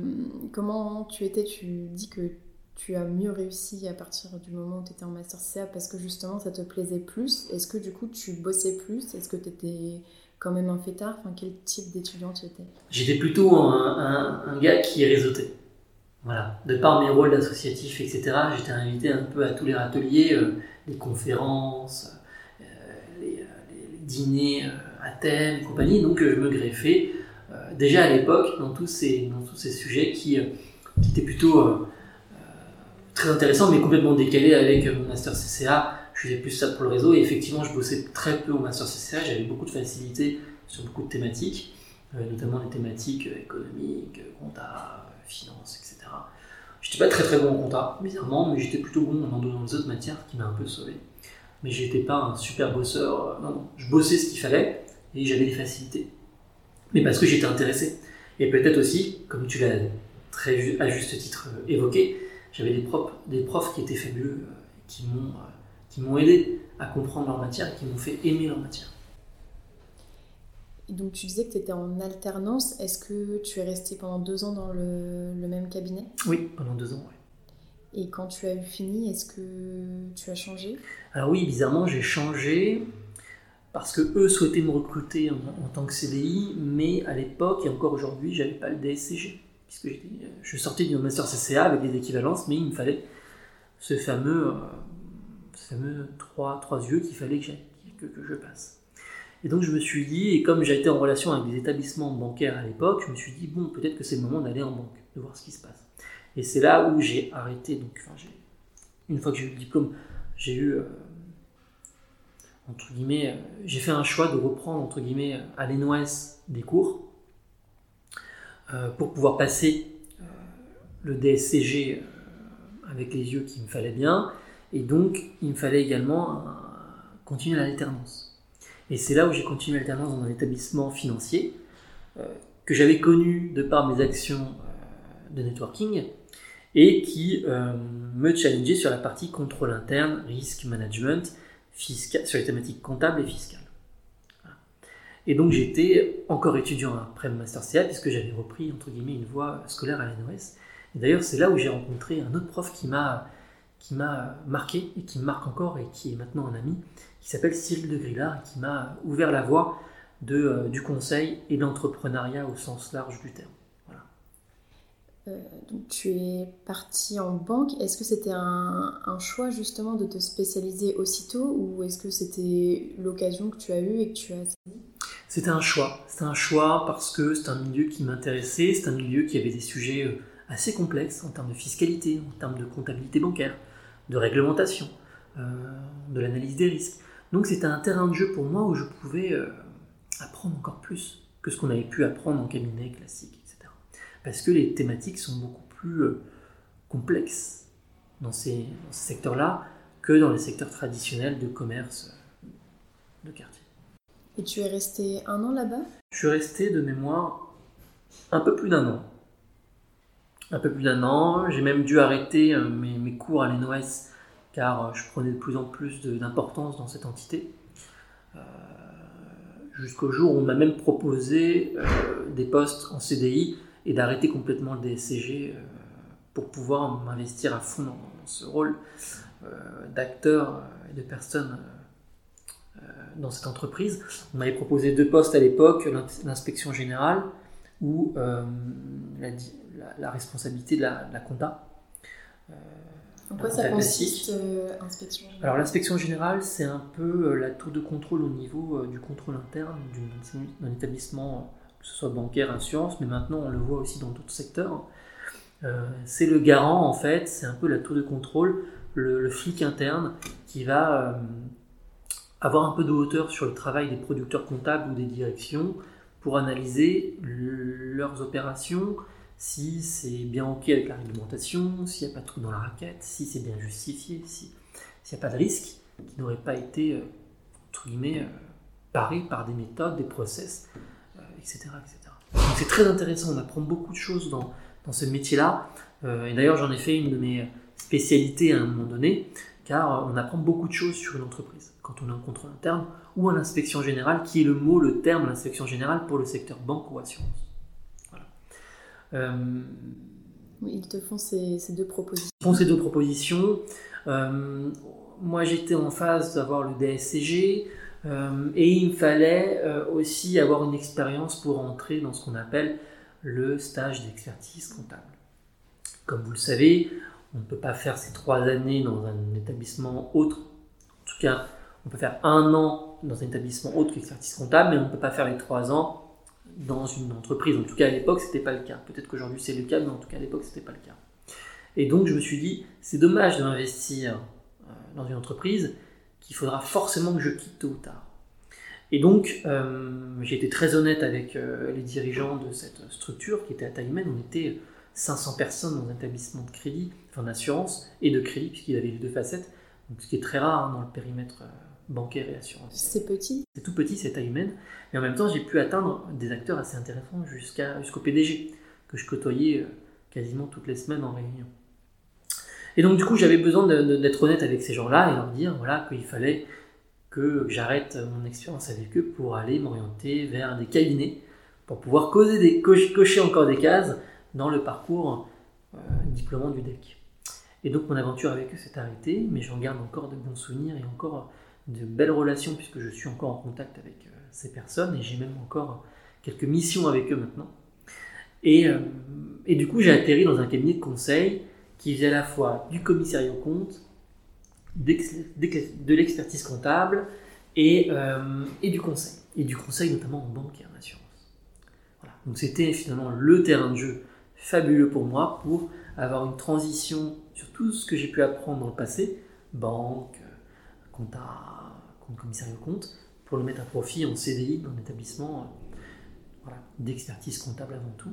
comment tu étais? Tu dis que tu as mieux réussi à partir du moment où tu étais en master CA parce que justement ça te plaisait plus. Est-ce que du coup tu bossais plus? Est-ce que tu étais quand même un fêtard? Enfin, Quel type d'étudiant tu étais? J'étais plutôt un, un, gars qui réseautait. Voilà. De par mes rôles d'associatif, etc., j'étais invité un peu à tous les ateliers, euh, les conférences, euh, les, dîners à thème et compagnie. Donc je me greffais déjà à l'époque dans tous ces, dans tous ces sujets qui, euh, qui étaient plutôt euh, euh, très intéressants mais complètement décalés avec mon master CCA. Je faisais plus ça pour le réseau et effectivement je bossais très peu au master CCA, j'avais beaucoup de facilité sur beaucoup de thématiques, notamment les thématiques économiques, compta, finance, etc. J'étais pas très bon en compta, bizarrement, mais j'étais plutôt bon dans, les autres matières, qui m'a un peu sauvé. Mais j'étais pas un super bosseur, non, non, je bossais ce qu'il fallait et j'avais des facilités mais parce que j'étais intéressé. Et peut-être aussi, comme tu l'as très à juste titre euh, évoqué, j'avais des profs, qui étaient fabuleux, euh, qui m'ont euh, aidé à comprendre leur matière qui m'ont fait aimer leur matière. Donc tu disais que tu étais en alternance. Est-ce que tu es resté pendant deux ans dans le, le même cabinet? Oui, pendant deux ans, oui. Et quand tu as eu fini, est-ce que tu as changé? Alors oui, bizarrement, j'ai changé parce que eux souhaitaient me recruter en, tant que CDI, mais à l'époque et encore aujourd'hui, j'avais pas le DSCG, puisque je sortais du master CCA avec des équivalences, mais il me fallait ce fameux, euh, fameux trois, trois yeux qu'il fallait que, que, je passe. Et donc je me suis dit, et comme été en relation avec des établissements bancaires à l'époque, je me suis dit, bon, peut-être que c'est le moment d'aller en banque, de voir ce qui se passe. Et c'est là où j'ai arrêté, donc une fois que j'ai eu le diplôme, j'ai eu, euh, entre guillemets, euh, j'ai fait un choix de reprendre, entre guillemets, à l'ENOS des cours, euh, pour pouvoir passer le DSCG avec les yeux qu'il me fallait bien, et donc il me fallait également continuer l'alternance. Et c'est là où j'ai continué l'alternance dans un établissement financier que j'avais connu de par mes actions de networking et qui euh, me challengeait sur la partie contrôle interne, risque management, fiscal, sur les thématiques comptables et fiscales. Et donc j'étais encore étudiant après le master CA puisque j'avais repris entre guillemets une voie scolaire à l'NOS. D'ailleurs c'est là où j'ai rencontré un autre prof qui m'a qui m'a marqué et qui me marque encore et qui est maintenant un ami, qui s'appelle Cyril de Grillard et qui m'a ouvert la voie de, euh, du conseil et de l'entrepreneuriat au sens large du terme. Euh, donc tu es parti en banque. Est-ce que c'était un, choix justement de te spécialiser aussitôt ou est-ce que c'était l'occasion que tu as eue et que tu as C'était un choix. C'était un choix parce que c'est un milieu qui m'intéressait. C'est un milieu qui avait des sujets euh, assez complexes en termes de fiscalité, en termes de comptabilité bancaire, de réglementation, euh, de l'analyse des risques. Donc c'était un terrain de jeu pour moi où je pouvais apprendre encore plus que ce qu'on avait pu apprendre en cabinet classique parce que les thématiques sont beaucoup plus euh, complexes dans ces, secteurs-là que dans les secteurs traditionnels de commerce euh, de quartier. Et tu es resté un an là-bas? Je suis resté de mémoire un peu plus d'un an. Un peu plus d'un an. J'ai même dû arrêter euh, mes, cours à l'ENOS car je prenais de plus en plus d'importance dans cette entité. Jusqu'au jour où on m'a même proposé des postes en CDI et d'arrêter complètement le DSCG euh, pour pouvoir m'investir à fond dans, ce rôle euh, d'acteur euh, et de personne dans cette entreprise. On m'avait proposé deux postes à l'époque, l'inspection générale ou la, responsabilité de la, compta. en quoi ça consiste, inspection générale? Alors l'inspection générale, c'est un peu la tour de contrôle au niveau du contrôle interne d'un établissement que ce soit bancaire, assurance, mais maintenant on le voit aussi dans d'autres secteurs. Euh, c'est le garant en fait, c'est un peu la tour de contrôle, le, flic interne qui va euh, avoir un peu de hauteur sur le travail des producteurs comptables ou des directions pour analyser leurs opérations, si c'est bien ok avec la réglementation, s'il n'y a pas de trou dans la raquette, si c'est bien justifié, s'il n'y a pas de risque qui n'aurait pas été, euh, entre guillemets, paré par des méthodes, des process etc. Donc c'est très intéressant, on apprend beaucoup de choses dans, dans ce métier-là. Euh, et d'ailleurs, j'en ai fait une de mes spécialités à un moment donné, car on apprend beaucoup de choses sur une entreprise quand on est en contrôle interne ou à l'inspection générale, qui est le mot, le terme, l'inspection générale pour le secteur banque ou assurance. Euh, ils te font ces, ces, deux propositions. Ils font ces deux propositions. Euh, moi, j'étais en phase d'avoir le DSCG. Euh, et il me fallait aussi avoir une expérience pour entrer dans ce qu'on appelle le stage d'expertise comptable. Comme vous le savez, on ne peut pas faire ces trois années dans un établissement autre. En tout cas, on peut faire un an dans un établissement autre qu'expertise comptable, mais on ne peut pas faire les trois ans dans une entreprise. En tout cas, à l'époque, ce n'était pas le cas. Peut-être qu'aujourd'hui, c'est le cas, mais en tout cas, à l'époque, ce n'était pas le cas. Et donc, je me suis dit, c'est dommage de m'investir euh, dans une entreprise qu'il faudra forcément que je quitte tôt ou tard. Et donc, euh, j'ai été très honnête avec euh, les dirigeants de cette structure qui était à taille. On était 500 personnes dans un établissement de crédit, enfin d'assurance et de crédit, puisqu'il avait les deux facettes, donc, ce qui est très rare hein, dans le périmètre bancaire et assurance. C'est petit C'est tout petit, c'est taille humaine. Mais en même temps, j'ai pu atteindre des acteurs assez intéressants jusqu'au PDG, que je côtoyais quasiment toutes les semaines en réunion. Et donc, du coup, j'avais besoin d'être honnête avec ces gens-là et leur dire voilà, qu'il fallait que j'arrête mon expérience avec eux pour aller m'orienter vers des cabinets pour pouvoir causer des, cocher encore des cases dans le parcours euh, diplômant du DEC. Et donc mon aventure avec eux s'est arrêtée, mais j'en garde encore de bons souvenirs et encore de belles relations puisque je suis encore en contact avec euh, ces personnes et j'ai même encore quelques missions avec eux maintenant. Et, euh, et du coup j'ai atterri dans un cabinet de conseil qui faisait à la fois du commissariat au compte, de l'expertise comptable et, et du conseil. Et du conseil notamment en banque et en assurance. Voilà. Donc c'était finalement le terrain de jeu fabuleux pour moi pour avoir une transition sur tout ce que j'ai pu apprendre dans le passé, banque, compta, compte commissariat au compte, pour le mettre à profit en CDI dans l'établissement voilà, d'expertise comptable avant tout.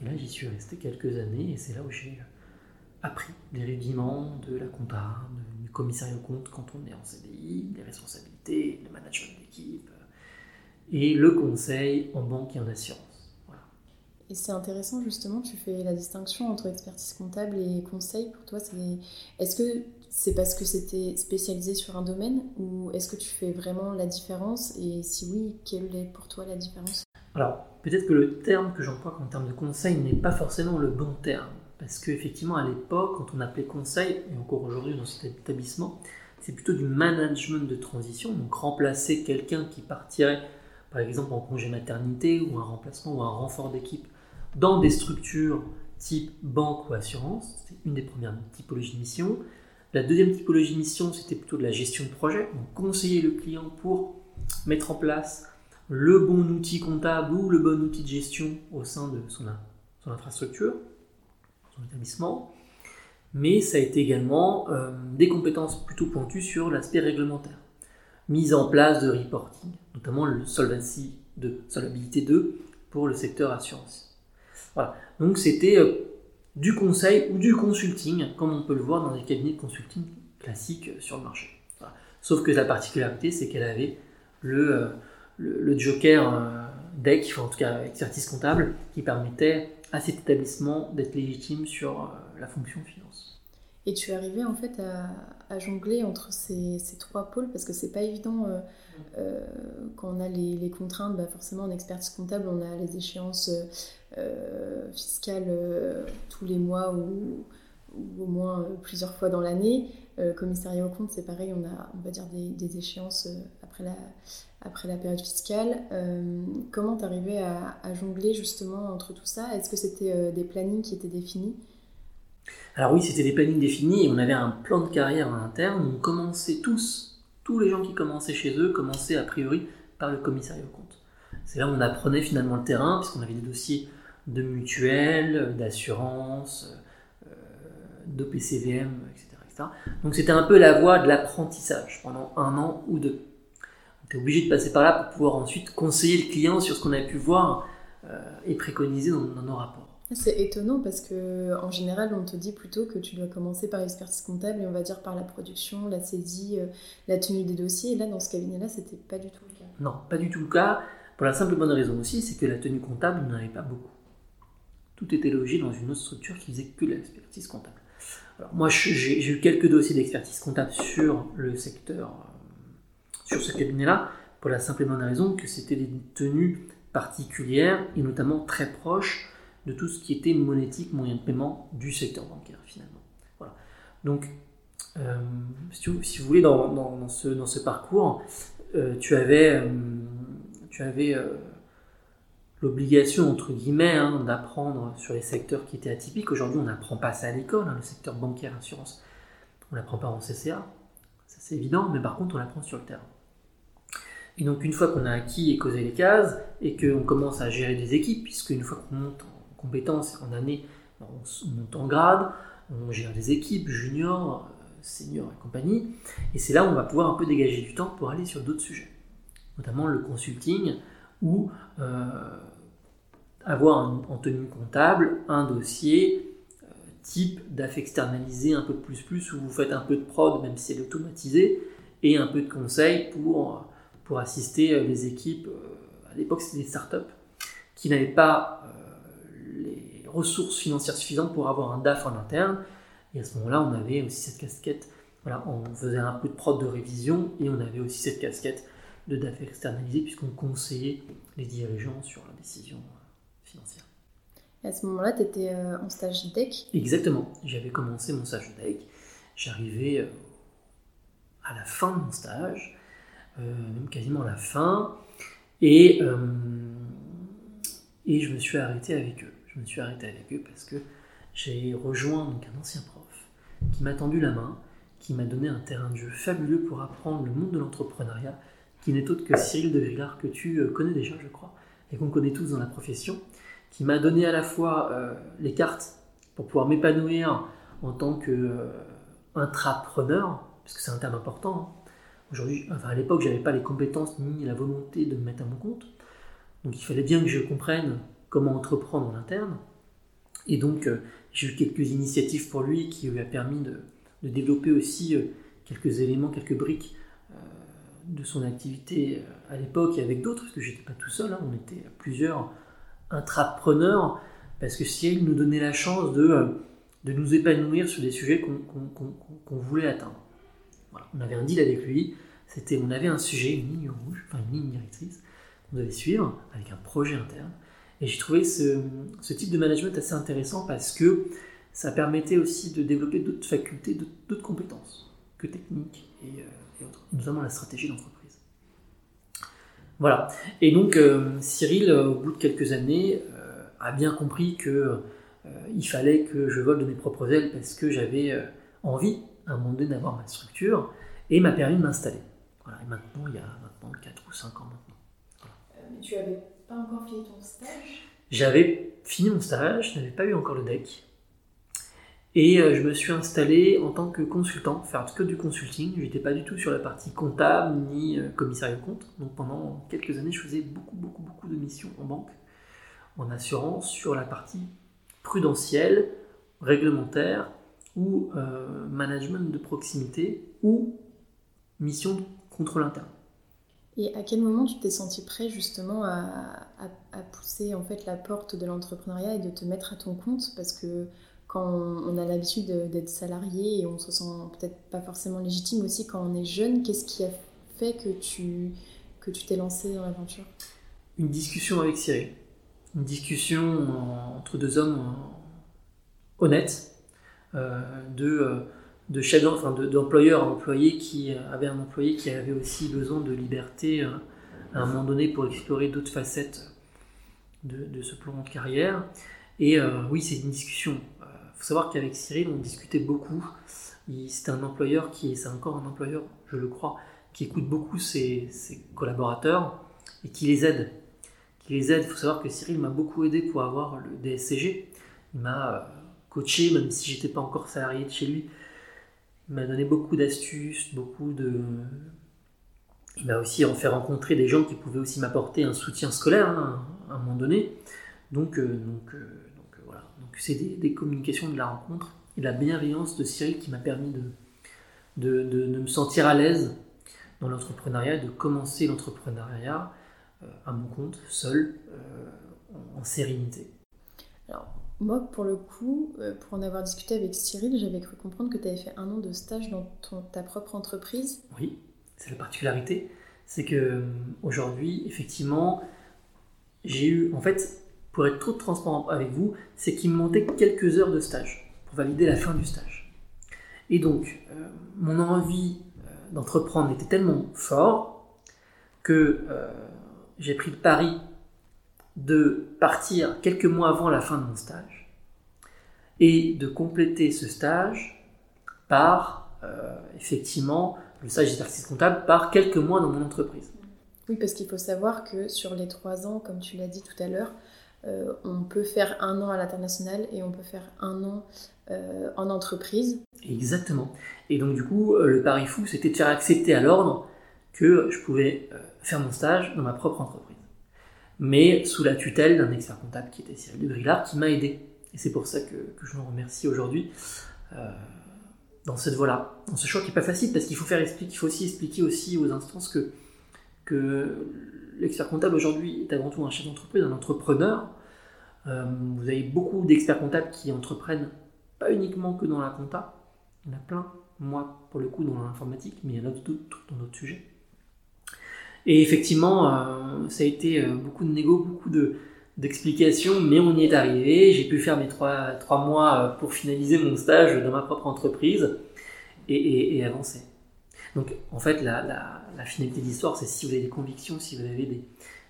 Et là, j'y suis resté quelques années et c'est là où j'ai appris les rudiments de la compta, du commissariat au compte quand on est en CDI, les responsabilités, le management d'équipe et le conseil en banque et en assurance. Et c'est intéressant justement, tu fais la distinction entre expertise comptable et conseil. Pour toi, c'est est-ce que c'est parce que c'était spécialisé sur un domaine ou est-ce que tu fais vraiment la différence? Et si oui, quelle est pour toi la différence? Alors, peut-être que le terme que j'emploie en termes de conseil n'est pas forcément le bon terme. Parce qu'effectivement, à l'époque, quand on appelait conseil, et encore aujourd'hui dans cet établissement, c'est plutôt du management de transition, donc remplacer quelqu'un qui partirait, par exemple, en congé maternité ou un remplacement ou un renfort d'équipe dans des structures type banque ou assurance. C'était une des premières typologies de mission. La deuxième typologie de mission, c'était plutôt de la gestion de projet, donc conseiller le client pour mettre en place le bon outil comptable ou le bon outil de gestion au sein de son, infrastructure, son établissement. Mais ça a été également euh, des compétences plutôt pointues sur l'aspect réglementaire. Mise en place de reporting, notamment le Solvency 2, Solvabilité 2 pour le secteur assurance. Donc c'était euh, du conseil ou du consulting, comme on peut le voir dans des cabinets de consulting classiques euh, sur le marché. Sauf que la particularité, c'est qu'elle avait le, euh, le, joker deck, en tout cas expertise comptable, qui permettait à cet établissement d'être légitime sur la fonction finance. Et tu es en fait à, jongler entre ces, trois pôles parce que c'est pas évident quand on a les, contraintes, bah forcément en expertise comptable on a les échéances euh, fiscale euh, tous les mois ou, au moins euh, plusieurs fois dans l'année. commissariat au compte, c'est pareil, on a, on va dire, des, échéances après la, après la période fiscale. comment t'arrivais à, à jongler justement entre tout ça? Est-ce que c'était des plannings qui étaient définis? Alors oui, c'était des plannings définis et on avait un plan de carrière en interne. On commençait tous, tous les gens qui commençaient chez eux, commençaient a priori par le commissariat au compte. C'est là où on apprenait finalement le terrain, puisqu'on avait des dossiers de mutuelles, d'assurance, euh, d'OPCVM, etc., Donc c'était un peu la voie de l'apprentissage pendant un an ou deux. On était obligé de passer par là pour pouvoir ensuite conseiller le client sur ce qu'on avait pu voir euh, et préconiser dans, nos rapports. C'est étonnant parce que en général, on te dit plutôt que tu dois commencer par l'expertise comptable et on va dire par la production, la saisie, euh, la tenue des dossiers. Et là, dans ce cabinet-là, c'était pas du tout le cas. Non, pas du tout le cas. Pour la simple bonne raison aussi, c'est que la tenue comptable, on n'en avait pas beaucoup tout était logé dans une autre structure qui faisait que l'expertise comptable. Alors moi, j'ai eu quelques dossiers d'expertise comptable sur le secteur, euh, sur ce cabinet-là, pour la simple et bonne raison que c'était des tenues particulières et notamment très proches de tout ce qui était monétique, moyen de paiement du secteur bancaire finalement. Voilà. Donc, euh, si, vous, voulez, dans, ce, dans ce, parcours, euh, tu avais, tu avais l'obligation, entre guillemets, hein, d'apprendre sur les secteurs qui étaient atypiques. Aujourd'hui, on n'apprend pas ça à l'école, hein, le secteur bancaire, assurance. On ne l'apprend pas en CCA, ça c'est évident, mais par contre, on l'apprend sur le terrain. Et donc, une fois qu'on a acquis et causé les cases, et qu'on commence à gérer des équipes, puisque une fois qu'on monte en compétences, en année, on monte en grade, on gère des équipes, juniors, seniors et compagnie, et c'est là où on va pouvoir un peu dégager du temps pour aller sur d'autres sujets, notamment le consulting, ou euh, avoir en tenue comptable un dossier euh, type DAF externalisé un peu plus plus où vous faites un peu de prod même si c'est automatisé et un peu de conseil pour, pour assister euh, les équipes, à l'époque c'était des startups, qui n'avaient pas les ressources financières suffisantes pour avoir un DAF en interne. Et à ce moment-là, on avait aussi cette casquette, voilà, on faisait un peu de prod de révision et on avait aussi cette casquette de DAF externalisé puisqu'on conseillait les dirigeants sur la décision financière. Et à ce moment-là, tu étais euh, en stage DEC Exactement. J'avais commencé mon stage DEC. J'arrivais euh, à la fin de mon stage, euh, même quasiment à la fin, et, et je me suis arrêté avec eux. Je me suis arrêté avec eux parce que j'ai rejoint un ancien prof qui m'a tendu la main, qui m'a donné un terrain de jeu fabuleux pour apprendre le monde de l'entrepreneuriat qui n'est autre que Cyril de Villard, que tu euh, connais déjà, je crois, et qu'on connaît tous dans la profession, qui m'a donné à la fois euh, les cartes pour pouvoir m'épanouir en tant qu'intrapreneur, parce que c'est un terme important. Hein. Aujourd'hui, enfin à l'époque, j'avais pas les compétences ni la volonté de me mettre à mon compte, donc il fallait bien que je comprenne comment entreprendre en interne. Et donc j'ai eu quelques initiatives pour lui qui lui a permis de, développer aussi quelques éléments, quelques briques de son activité euh, à l'époque et avec d'autres, parce que j'étais pas tout seul, hein, on était plusieurs intrapreneurs, parce que Cyril nous donnait la chance de, euh, de nous épanouir sur des sujets qu'on voulait atteindre. On avait un deal avec lui, c'était, on avait un sujet, une ligne rouge, enfin une ligne directrice qu'on devait suivre avec un projet interne. Et j'ai trouvé ce, type de management assez intéressant parce que ça permettait aussi de développer d'autres facultés, d'autres compétences que techniques et, euh, notamment la stratégie d'entreprise. Voilà. Et donc euh, Cyril, euh, au bout de quelques années, euh, a bien compris que il fallait que je vole de mes propres ailes parce que j'avais envie, à un moment donné, d'avoir ma structure et m'a permis de m'installer. Voilà. Et maintenant, il y a maintenant 4 ou 5 ans maintenant. mais tu n'avais pas encore fini ton stage J'avais fini mon stage, je n'avais pas eu encore le deck. Et euh, je me suis installé en tant que consultant, faire que du consulting. Je n'étais pas du tout sur la partie comptable ni euh, commissariat de compte. Donc pendant quelques années, je faisais beaucoup, beaucoup, beaucoup de missions en banque, en assurance, sur la partie prudentielle, réglementaire ou euh, management de proximité ou mission de contrôle interne. Et à quel moment tu t'es senti prêt justement à, pousser en fait la porte de l'entrepreneuriat et de te mettre à ton compte? Parce que quand on a l'habitude d'être salarié et on se sent peut-être pas forcément légitime aussi quand on est jeune, qu'est-ce qui a fait que tu que tu t'es lancé dans l'aventure? Une discussion avec Cyril. Une discussion entre deux hommes honnêtes, euh, de, euh, de chef d'employeur à employé qui avait un employé qui avait aussi besoin de liberté à un moment donné pour explorer d'autres facettes de, ce plan de carrière. Et oui, c'est une discussion faut savoir qu'avec Cyril, on discutait beaucoup. C'était un employeur qui, c'est encore un employeur, je le crois, qui écoute beaucoup ses, collaborateurs et qui les aide. Qui les aide. Il faut savoir que Cyril m'a beaucoup aidé pour avoir le DSCG. Il m'a euh, coaché, même si j'étais pas encore salarié de chez lui. Il m'a donné beaucoup d'astuces, beaucoup de. Il m'a aussi fait rencontrer des gens qui pouvaient aussi m'apporter un soutien scolaire hein, à un moment donné. Donc, euh, donc euh, c'est des, communications de la rencontre et de la bienveillance de Cyril qui m'a permis de, de, me sentir à l'aise dans l'entrepreneuriat, de commencer l'entrepreneuriat euh, à mon compte, seul, euh, en, sérénité. Moi, pour le coup, euh, pour en avoir discuté avec Cyril, j'avais cru comprendre que tu avais fait un an de stage dans ta propre entreprise. Oui, c'est la particularité. C'est que aujourd'hui, effectivement, j'ai eu, en fait, pour être trop transparent avec vous, c'est qu'il me manquait quelques heures de stage pour valider la fin du stage. Et donc, euh, mon envie euh, d'entreprendre était tellement fort que euh, j'ai pris le pari de partir quelques mois avant la fin de mon stage et de compléter ce stage par, effectivement, le stage d'exercice comptable par quelques mois dans mon entreprise. Oui, parce qu'il faut savoir que sur les trois ans, comme tu l'as dit tout à l'heure, euh, on peut faire un an à l'international et on peut faire un an euh, en entreprise. Exactement. Et donc du coup, euh, le pari fou, c'était de faire accepter à l'ordre que je pouvais faire mon stage dans ma propre entreprise. Mais sous la tutelle d'un expert comptable qui était Cyril de Grillard, qui m'a aidé. Et c'est pour ça que, je le remercie aujourd'hui dans cette voie-là. Dans ce choix qui n'est pas facile, parce qu'il faut, faire expliquer, il faut aussi expliquer aussi aux instances que, que l'expert comptable aujourd'hui est avant tout un chef d'entreprise, un entrepreneur. Euh, vous avez beaucoup d'experts comptables qui entreprennent pas uniquement que dans la compta, il y en a plein, moi pour le coup dans l'informatique, mais il y en a d'autres dans d'autres sujets. Et effectivement, euh, ça a été euh, beaucoup de négo, beaucoup de, d'explications, mais on y est arrivé. J'ai pu faire mes trois, trois, mois pour finaliser mon stage dans ma propre entreprise et avancer. Donc en fait, la, finalité de l'histoire, c'est si vous avez des convictions, si vous avez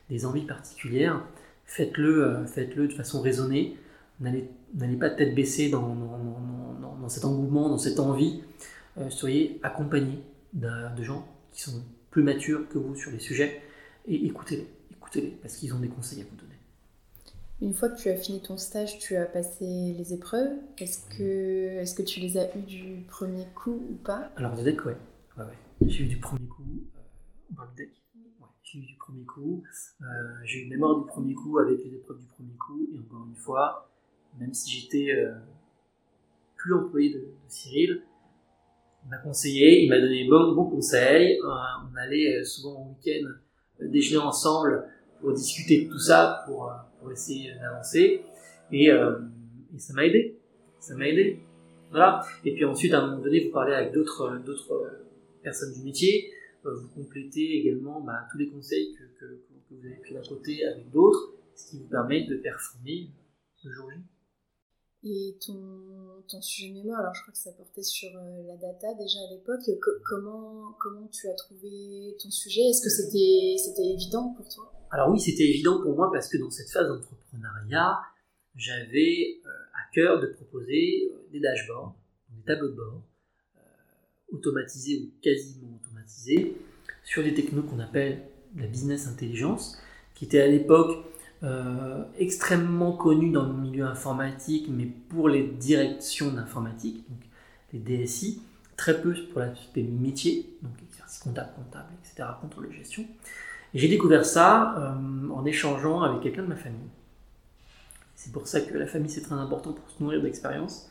des, envies particulières, faites-le euh, faites-le de façon raisonnée. N'allez pas tête baissée dans, dans, cet engouement, dans cette envie. Euh, soyez accompagné de, gens qui sont plus matures que vous sur les sujets, et écoutez-les, écoutez-les, parce qu'ils ont des conseils à vous donner. Une fois que tu as fini ton stage, tu as passé les épreuves. Est-ce que, est que tu les as eues du premier coup ou pas? Alors, le deck, ouais. ouais, ouais. J'ai eu du premier coup. Euh, le deck ouais, J'ai eu du premier coup. Euh, j'ai eu une mémoire du premier coup avec les épreuves du premier coup. Et encore une fois, même si j'étais euh, plus employé de, Cyril, il m'a conseillé, il m'a donné de bons, conseils. Euh, on allait souvent au week-end déjeuner ensemble pour discuter de tout ça, pour essayer d'avancer. Et, euh, ça m'a aidé. Ça m'a aidé. Voilà. Et puis ensuite, à un moment donné, vous parlez avec d'autres, personnes du métier. Euh, vous complétez également bah, tous les conseils que, vous avez pris d'un côté avec d'autres, ce qui vous permet de performer J. Et ton, sujet mémoire, alors je crois que ça portait sur euh, la data déjà à l'époque. comment, comment tu as trouvé ton sujet? Est-ce que c'était, évident pour toi? Alors oui, c'était évident pour moi parce que dans cette phase d'entrepreneuriat, j'avais euh, à cœur de proposer euh, des dashboards, des tableaux de bord, automatisés ou quasiment automatisés, sur des technos qu'on appelle la business intelligence, qui était à l'époque extrêmement connu dans le milieu informatique, mais pour les directions d'informatique, donc les DSI, très peu pour l'aspect métier, donc exercice comptable, comptable, etc., contrôle de gestion j'ai découvert ça euh, en échangeant avec quelqu'un de ma famille. C'est pour ça que la famille c'est très important pour se nourrir d'expérience.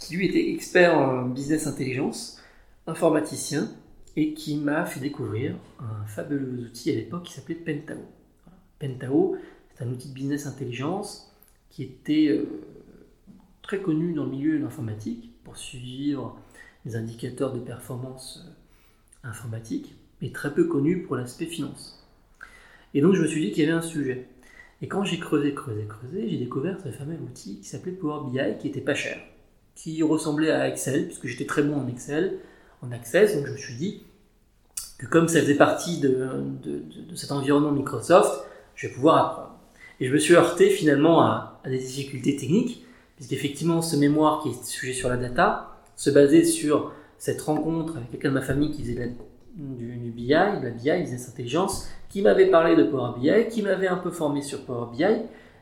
Qui lui était expert en business intelligence, informaticien, et qui m'a fait découvrir un fabuleux outil à l'époque qui s'appelait Pentao. Pentao, c'est un outil de business intelligence qui était euh, très connu dans le milieu de l'informatique pour suivre les indicateurs de performance euh, informatique mais très peu connu pour l'aspect finance. Et donc je me suis dit qu'il y avait un sujet. Et quand j'ai creusé, creusé, creusé, j'ai découvert ce fameux outil qui s'appelait Power BI, qui était pas cher, qui ressemblait à Excel, puisque j'étais très bon en Excel, en Access, donc je me suis dit que comme ça faisait partie de, cet environnement Microsoft, je vais pouvoir apprendre. Et je me suis heurté finalement à, des difficultés techniques, puisqu'effectivement ce mémoire qui est sujet sur la data se basait sur cette rencontre avec quelqu'un de ma famille qui faisait la du, BI, de la BI, Business Intelligence, qui m'avait parlé de Power BI, qui m'avait un peu formé sur Power BI,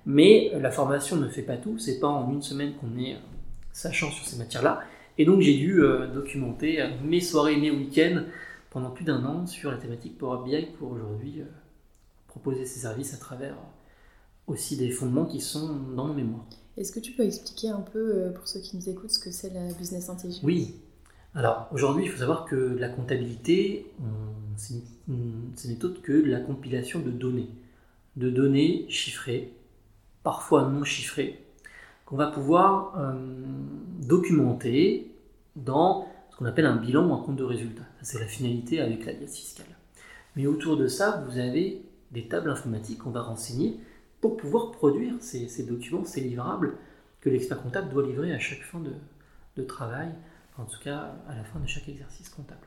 mais la formation ne fait pas tout, c'est pas en une semaine qu'on est euh, sachant sur ces matières-là. Et donc j'ai dû euh, documenter euh, mes soirées mes week-ends pendant plus d'un an sur la thématique Power BI pour aujourd'hui proposer ces services à travers aussi des fondements qui sont dans mon mémoire. Est-ce que tu peux expliquer un peu pour ceux qui nous écoutent ce que c'est la business intelligence? Oui, alors aujourd'hui, il faut savoir que la comptabilité, c'est une méthode que la compilation de données, de données chiffrées, parfois non chiffrées, qu'on va pouvoir euh, documenter dans ce qu'on appelle un bilan ou un compte de résultat. C'est la finalité avec la liasse fiscale. Mais autour de ça, vous avez des tables informatiques qu'on va renseigner pour pouvoir produire ces, documents, ces livrables que l'expert comptable doit livrer à chaque fin de travail en tout cas à la fin de chaque exercice comptable.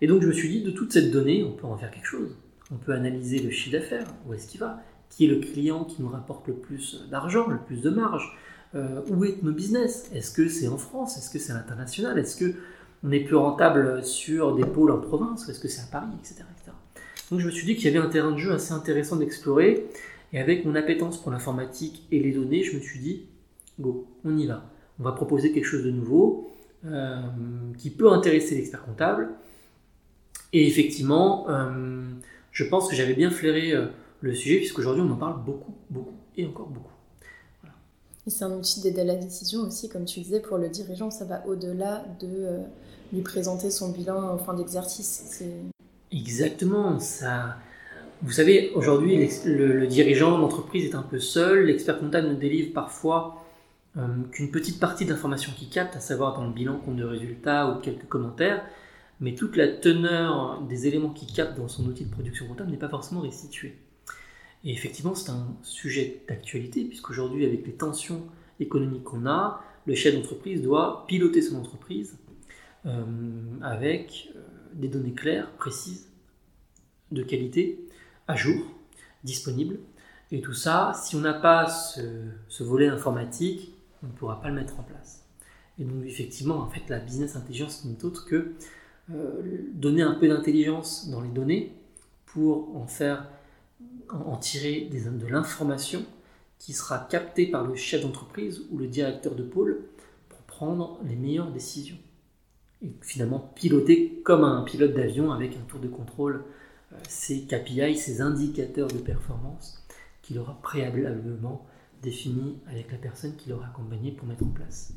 Et donc je me suis dit, de toute cette donnée, on peut en faire quelque chose. On peut analyser le chiffre d'affaires, où est-ce qu'il va, qui est le client qui nous rapporte le plus d'argent, le plus de marge, euh, où est nos business? Est-ce que c'est en France? Est-ce que c'est à l'international? Est-ce que on est plus rentable sur des pôles en province? Ou est-ce que c'est à Paris, etc., Donc je me suis dit qu'il y avait un terrain de jeu assez intéressant d'explorer. Et avec mon appétence pour l'informatique et les données, je me suis dit, go, on y va. On va proposer quelque chose de nouveau. Euh, qui peut intéresser l'expert comptable. Et effectivement, euh, je pense que j'avais bien flairé euh, le sujet, puisqu'aujourd'hui on en parle beaucoup, beaucoup et encore beaucoup. Et c'est un outil d'aide à la décision aussi, comme tu disais, pour le dirigeant, ça va au-delà de lui présenter son bilan en fin d'exercice. Exactement, ça. Vous savez, aujourd'hui, le, dirigeant d'entreprise est un peu seul, l'expert comptable ne délivre parfois euh, qu'une petite partie d'informations qui capte, à savoir dans le bilan, compte de résultats ou quelques commentaires, mais toute la teneur des éléments qui capte dans son outil de production comptable n'est pas forcément restituée. Et effectivement, c'est un sujet d'actualité, puisqu'aujourd'hui, avec les tensions économiques qu'on a, le chef d'entreprise doit piloter son entreprise euh, avec euh, des données claires, précises, de qualité, à jour, disponibles. Et tout ça, si on n'a pas ce, volet informatique, on ne pourra pas le mettre en place. Et donc effectivement, en fait, la business intelligence n'est autre que donner un peu d'intelligence dans les données pour en faire, en tirer de l'information qui sera captée par le chef d'entreprise ou le directeur de pôle pour prendre les meilleures décisions. Et finalement piloter comme un pilote d'avion avec un tour de contrôle ces KPI, ces indicateurs de performance qu'il aura préalablement définis avec la personne qui l'aura accompagné pour mettre en place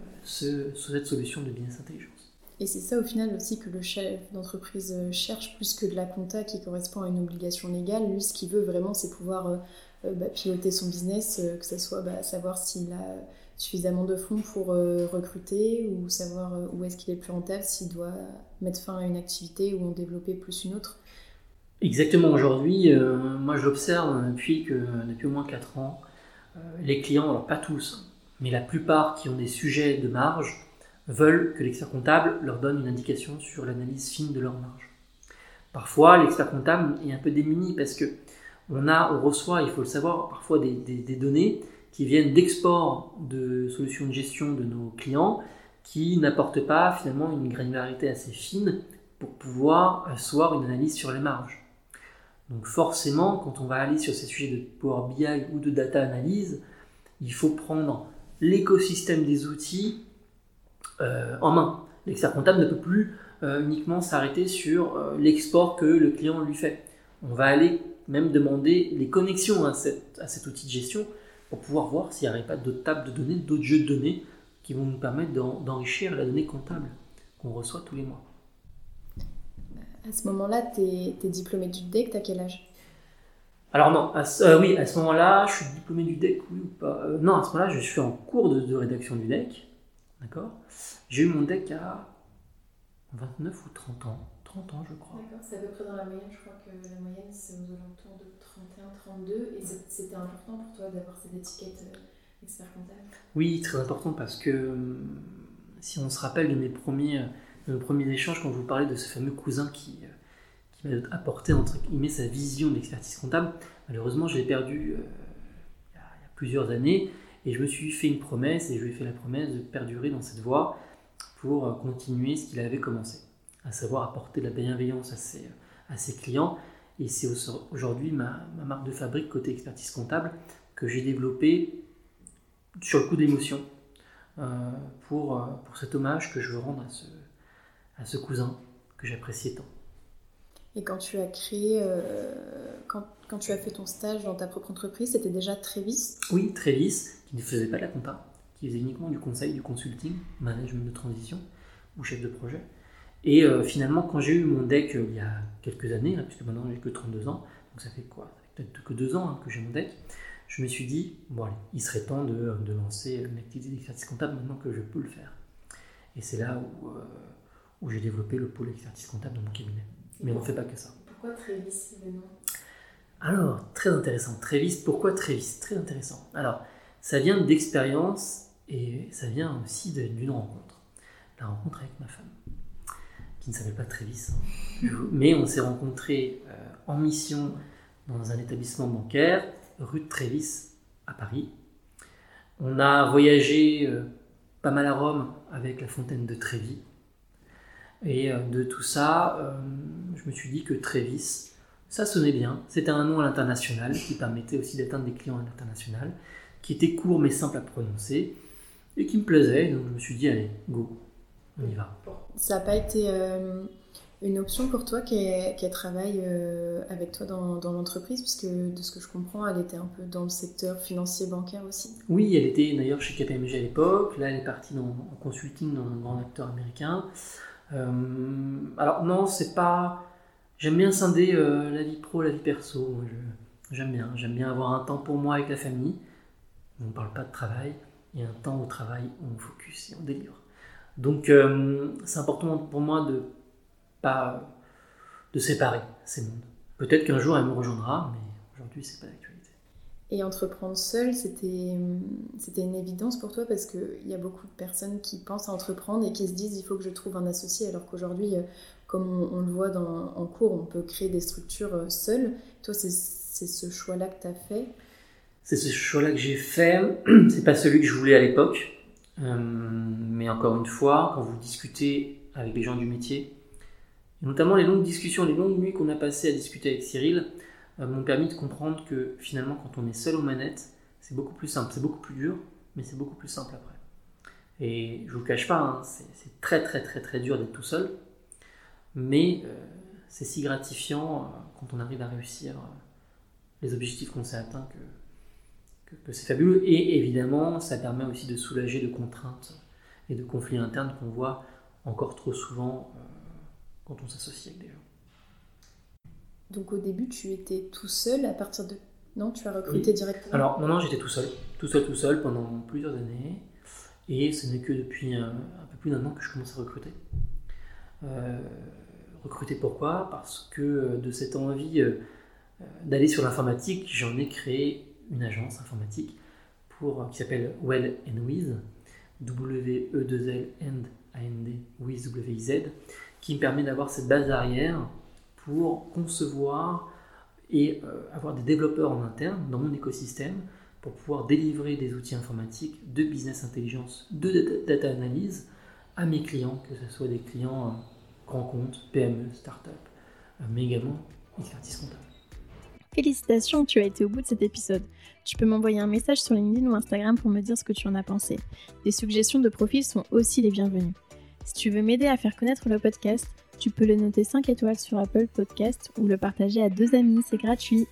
euh, ce, cette solution de business intelligence. Et c'est ça au final aussi que le chef d'entreprise euh, cherche plus que de la compta qui correspond à une obligation légale. Lui, ce qu'il veut vraiment, c'est pouvoir euh, bah, piloter son business, que ce soit bah, savoir s'il a suffisamment de fonds pour recruter ou savoir où est-ce qu'il est le plus rentable, s'il doit mettre fin à une activité ou en développer plus une autre. Exactement, aujourd'hui, euh, moi je l'observe depuis, que, depuis au moins 4 ans, euh, les clients, alors pas tous, mais la plupart qui ont des sujets de marge, veulent que l'expert comptable leur donne une indication sur l'analyse fine de leur marge. Parfois, l'expert comptable est un peu démuni parce que on, a, on reçoit, il faut le savoir, parfois des données qui viennent d'export de solutions de gestion de nos clients qui n'apportent pas finalement une granularité assez fine pour pouvoir asseoir une analyse sur les marges. Donc forcément, quand on va aller sur ces sujets de Power BI ou de data analyse, il faut prendre l'écosystème des outils euh, en main. L'expert comptable ne peut plus euh, uniquement s'arrêter sur euh, l'export que le client lui fait. On va aller même demander les connexions à, cet outil de gestion pour pouvoir voir s'il n'y aurait pas d'autres tables de données, d'autres jeux de données qui vont nous permettre d'enrichir la donnée comptable qu'on reçoit tous les mois. À ce moment-là, tu es, diplômé du DEC, tu as quel âge? Alors non, euh, oui, à ce moment-là, je suis diplômé du DEC, oui ou pas? Euh, Non, à ce moment-là, je suis en cours de, rédaction du DEC, d'accord? J'ai eu mon DEC à 29 ou 30 ans, 30 ans je crois. D'accord, c'est à peu près dans la moyenne, je crois que la moyenne c'est aux alentours de 31, 32, et c'était important pour toi d'avoir cette étiquette euh, expert comptable? Oui, très important parce que hum, si on se rappelle de mes premiers le premier échange quand je vous parlais de ce fameux cousin qui, euh, qui m'a apporté entre guillemets sa vision d'expertise comptable. Malheureusement, je l'ai perdu euh, il, y a, plusieurs années et je me suis fait une promesse et je lui ai fait la promesse de perdurer dans cette voie pour euh, continuer ce qu'il avait commencé, à savoir apporter de la bienveillance à ses, à ses clients. Et c'est aujourd'hui ma, ma, marque de fabrique côté expertise comptable que j'ai développée sur le coup d'émotion pour, pour cet hommage que je veux rendre à ce, à ce cousin que j'appréciais tant. Et quand tu as créé, euh, quand, quand, tu as fait ton stage dans ta propre entreprise, c'était déjà Trévis? Oui, Trévis, qui ne faisait pas de la compta, qui faisait uniquement du conseil, du consulting, management de transition ou chef de projet. Et euh, finalement, quand j'ai eu mon deck euh, il y a quelques années, puisque maintenant j'ai que 32 ans, donc ça fait quoi? Peut-être que deux ans hein, que j'ai mon deck, je me suis dit, bon allez, il serait temps de, de lancer une activité d'expertise comptable maintenant que je peux le faire. Et c'est là où où j'ai développé le pôle expertise comptable dans mon cabinet. Mais on ne fait pas que ça. Pourquoi Trévis nom Alors, très intéressant. Trévis, pourquoi Trévis? Très intéressant. Alors, ça vient d'expérience et ça vient aussi d'une rencontre. La rencontre avec ma femme, qui ne s'appelle pas Trévis. Hein. Mais on s'est rencontrés euh, en mission dans un établissement bancaire, rue de Trévis, à Paris. On a voyagé euh, pas mal à Rome avec la fontaine de Trévis et euh, de tout ça, je me suis dit que Trévis, ça sonnait bien. C'était un nom à l'international qui permettait aussi d'atteindre des clients à l'international, qui était court mais simple à prononcer et qui me plaisait. Donc je me suis dit, allez, go, on y va. Ça n'a pas été euh, une option pour toi qu'elle travaille avec toi dans, l'entreprise, puisque de ce que je comprends, elle était un peu dans le secteur financier bancaire aussi. Oui, elle était d'ailleurs chez KPMG à l'époque. Là, elle est partie dans, en consulting dans un grand acteur américain. Euh, alors non, c'est pas. J'aime bien scinder euh, la vie pro, la vie perso. J'aime bien. J'aime bien avoir un temps pour moi avec la famille. On ne parle pas de travail. Et un temps au travail où on focus et on délivre. Donc euh, c'est important pour moi de pas de séparer ces mondes. Peut-être qu'un jour elle me rejoindra, mais aujourd'hui c'est pas l'actualité. Et entreprendre seul, c'était, c'était une évidence pour toi parce qu'il y a beaucoup de personnes qui pensent à entreprendre et qui se disent il faut que je trouve un associé, alors qu'aujourd'hui, euh, comme on, le voit dans, en cours, on peut créer des structures euh, seules. Toi, c'est, c'est ce choix-là que tu as fait? C'est ce choix-là que j'ai fait. C'est pas celui que je voulais à l'époque. Euh, mais encore une fois, quand vous discutez avec les gens du métier, notamment les longues discussions, les longues nuits qu'on a passées à discuter avec Cyril euh, m'ont permis de comprendre que finalement quand on est seul aux manettes, c'est beaucoup plus simple. C'est beaucoup plus dur, mais c'est beaucoup plus simple après. Et je vous cache pas, hein, c'est très très très très dur d'être tout seul, mais euh, c'est si gratifiant quand on arrive à réussir les objectifs qu'on s'est atteints que, que c'est fabuleux. Et évidemment, ça permet aussi de soulager de contraintes et de conflits internes qu'on voit encore trop souvent quand on s'associe avec des gens. Donc au début, tu étais tout seul à partir de... Non, tu as recruté directement Alors, non, non, j'étais tout seul. Tout seul, tout seul pendant plusieurs années. Et ce n'est que depuis un, peu plus d'un an que je commence à recruter. Euh, recruter pourquoi? Parce que euh, de cette envie euh, d'aller sur l'informatique, j'en ai créé une agence informatique pour, qui s'appelle Well and With, W-E-2-L and A-N-D, W-I-Z, qui me permet d'avoir cette base arrière pour concevoir et euh, avoir des développeurs en interne dans mon écosystème pour pouvoir délivrer des outils informatiques de business intelligence, de data analyse à mes clients, que ce soit des clients euh, grands comptes, PME, start-up, euh, mais également expertise comptable. Félicitations, tu as été au bout de cet épisode. Tu peux m'envoyer un message sur LinkedIn ou Instagram pour me dire ce que tu en as pensé. Des suggestions de profils sont aussi les bienvenues. Si tu veux m'aider à faire connaître le podcast, tu peux le noter 5 étoiles sur Apple Podcast ou le partager à deux amis, c'est gratuit.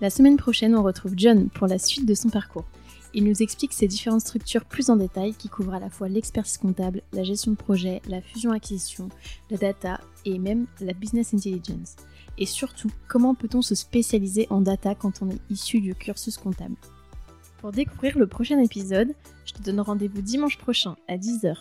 La semaine prochaine, on retrouve John pour la suite de son parcours. Il nous explique ses différentes structures plus en détail qui couvrent à la fois l'expertise comptable, la gestion de projet, la fusion-acquisition, la data et même la business intelligence. Et surtout, comment peut-on se spécialiser en data quand on est issu du cursus comptable? Pour découvrir le prochain épisode, je te donne rendez-vous dimanche prochain à 10h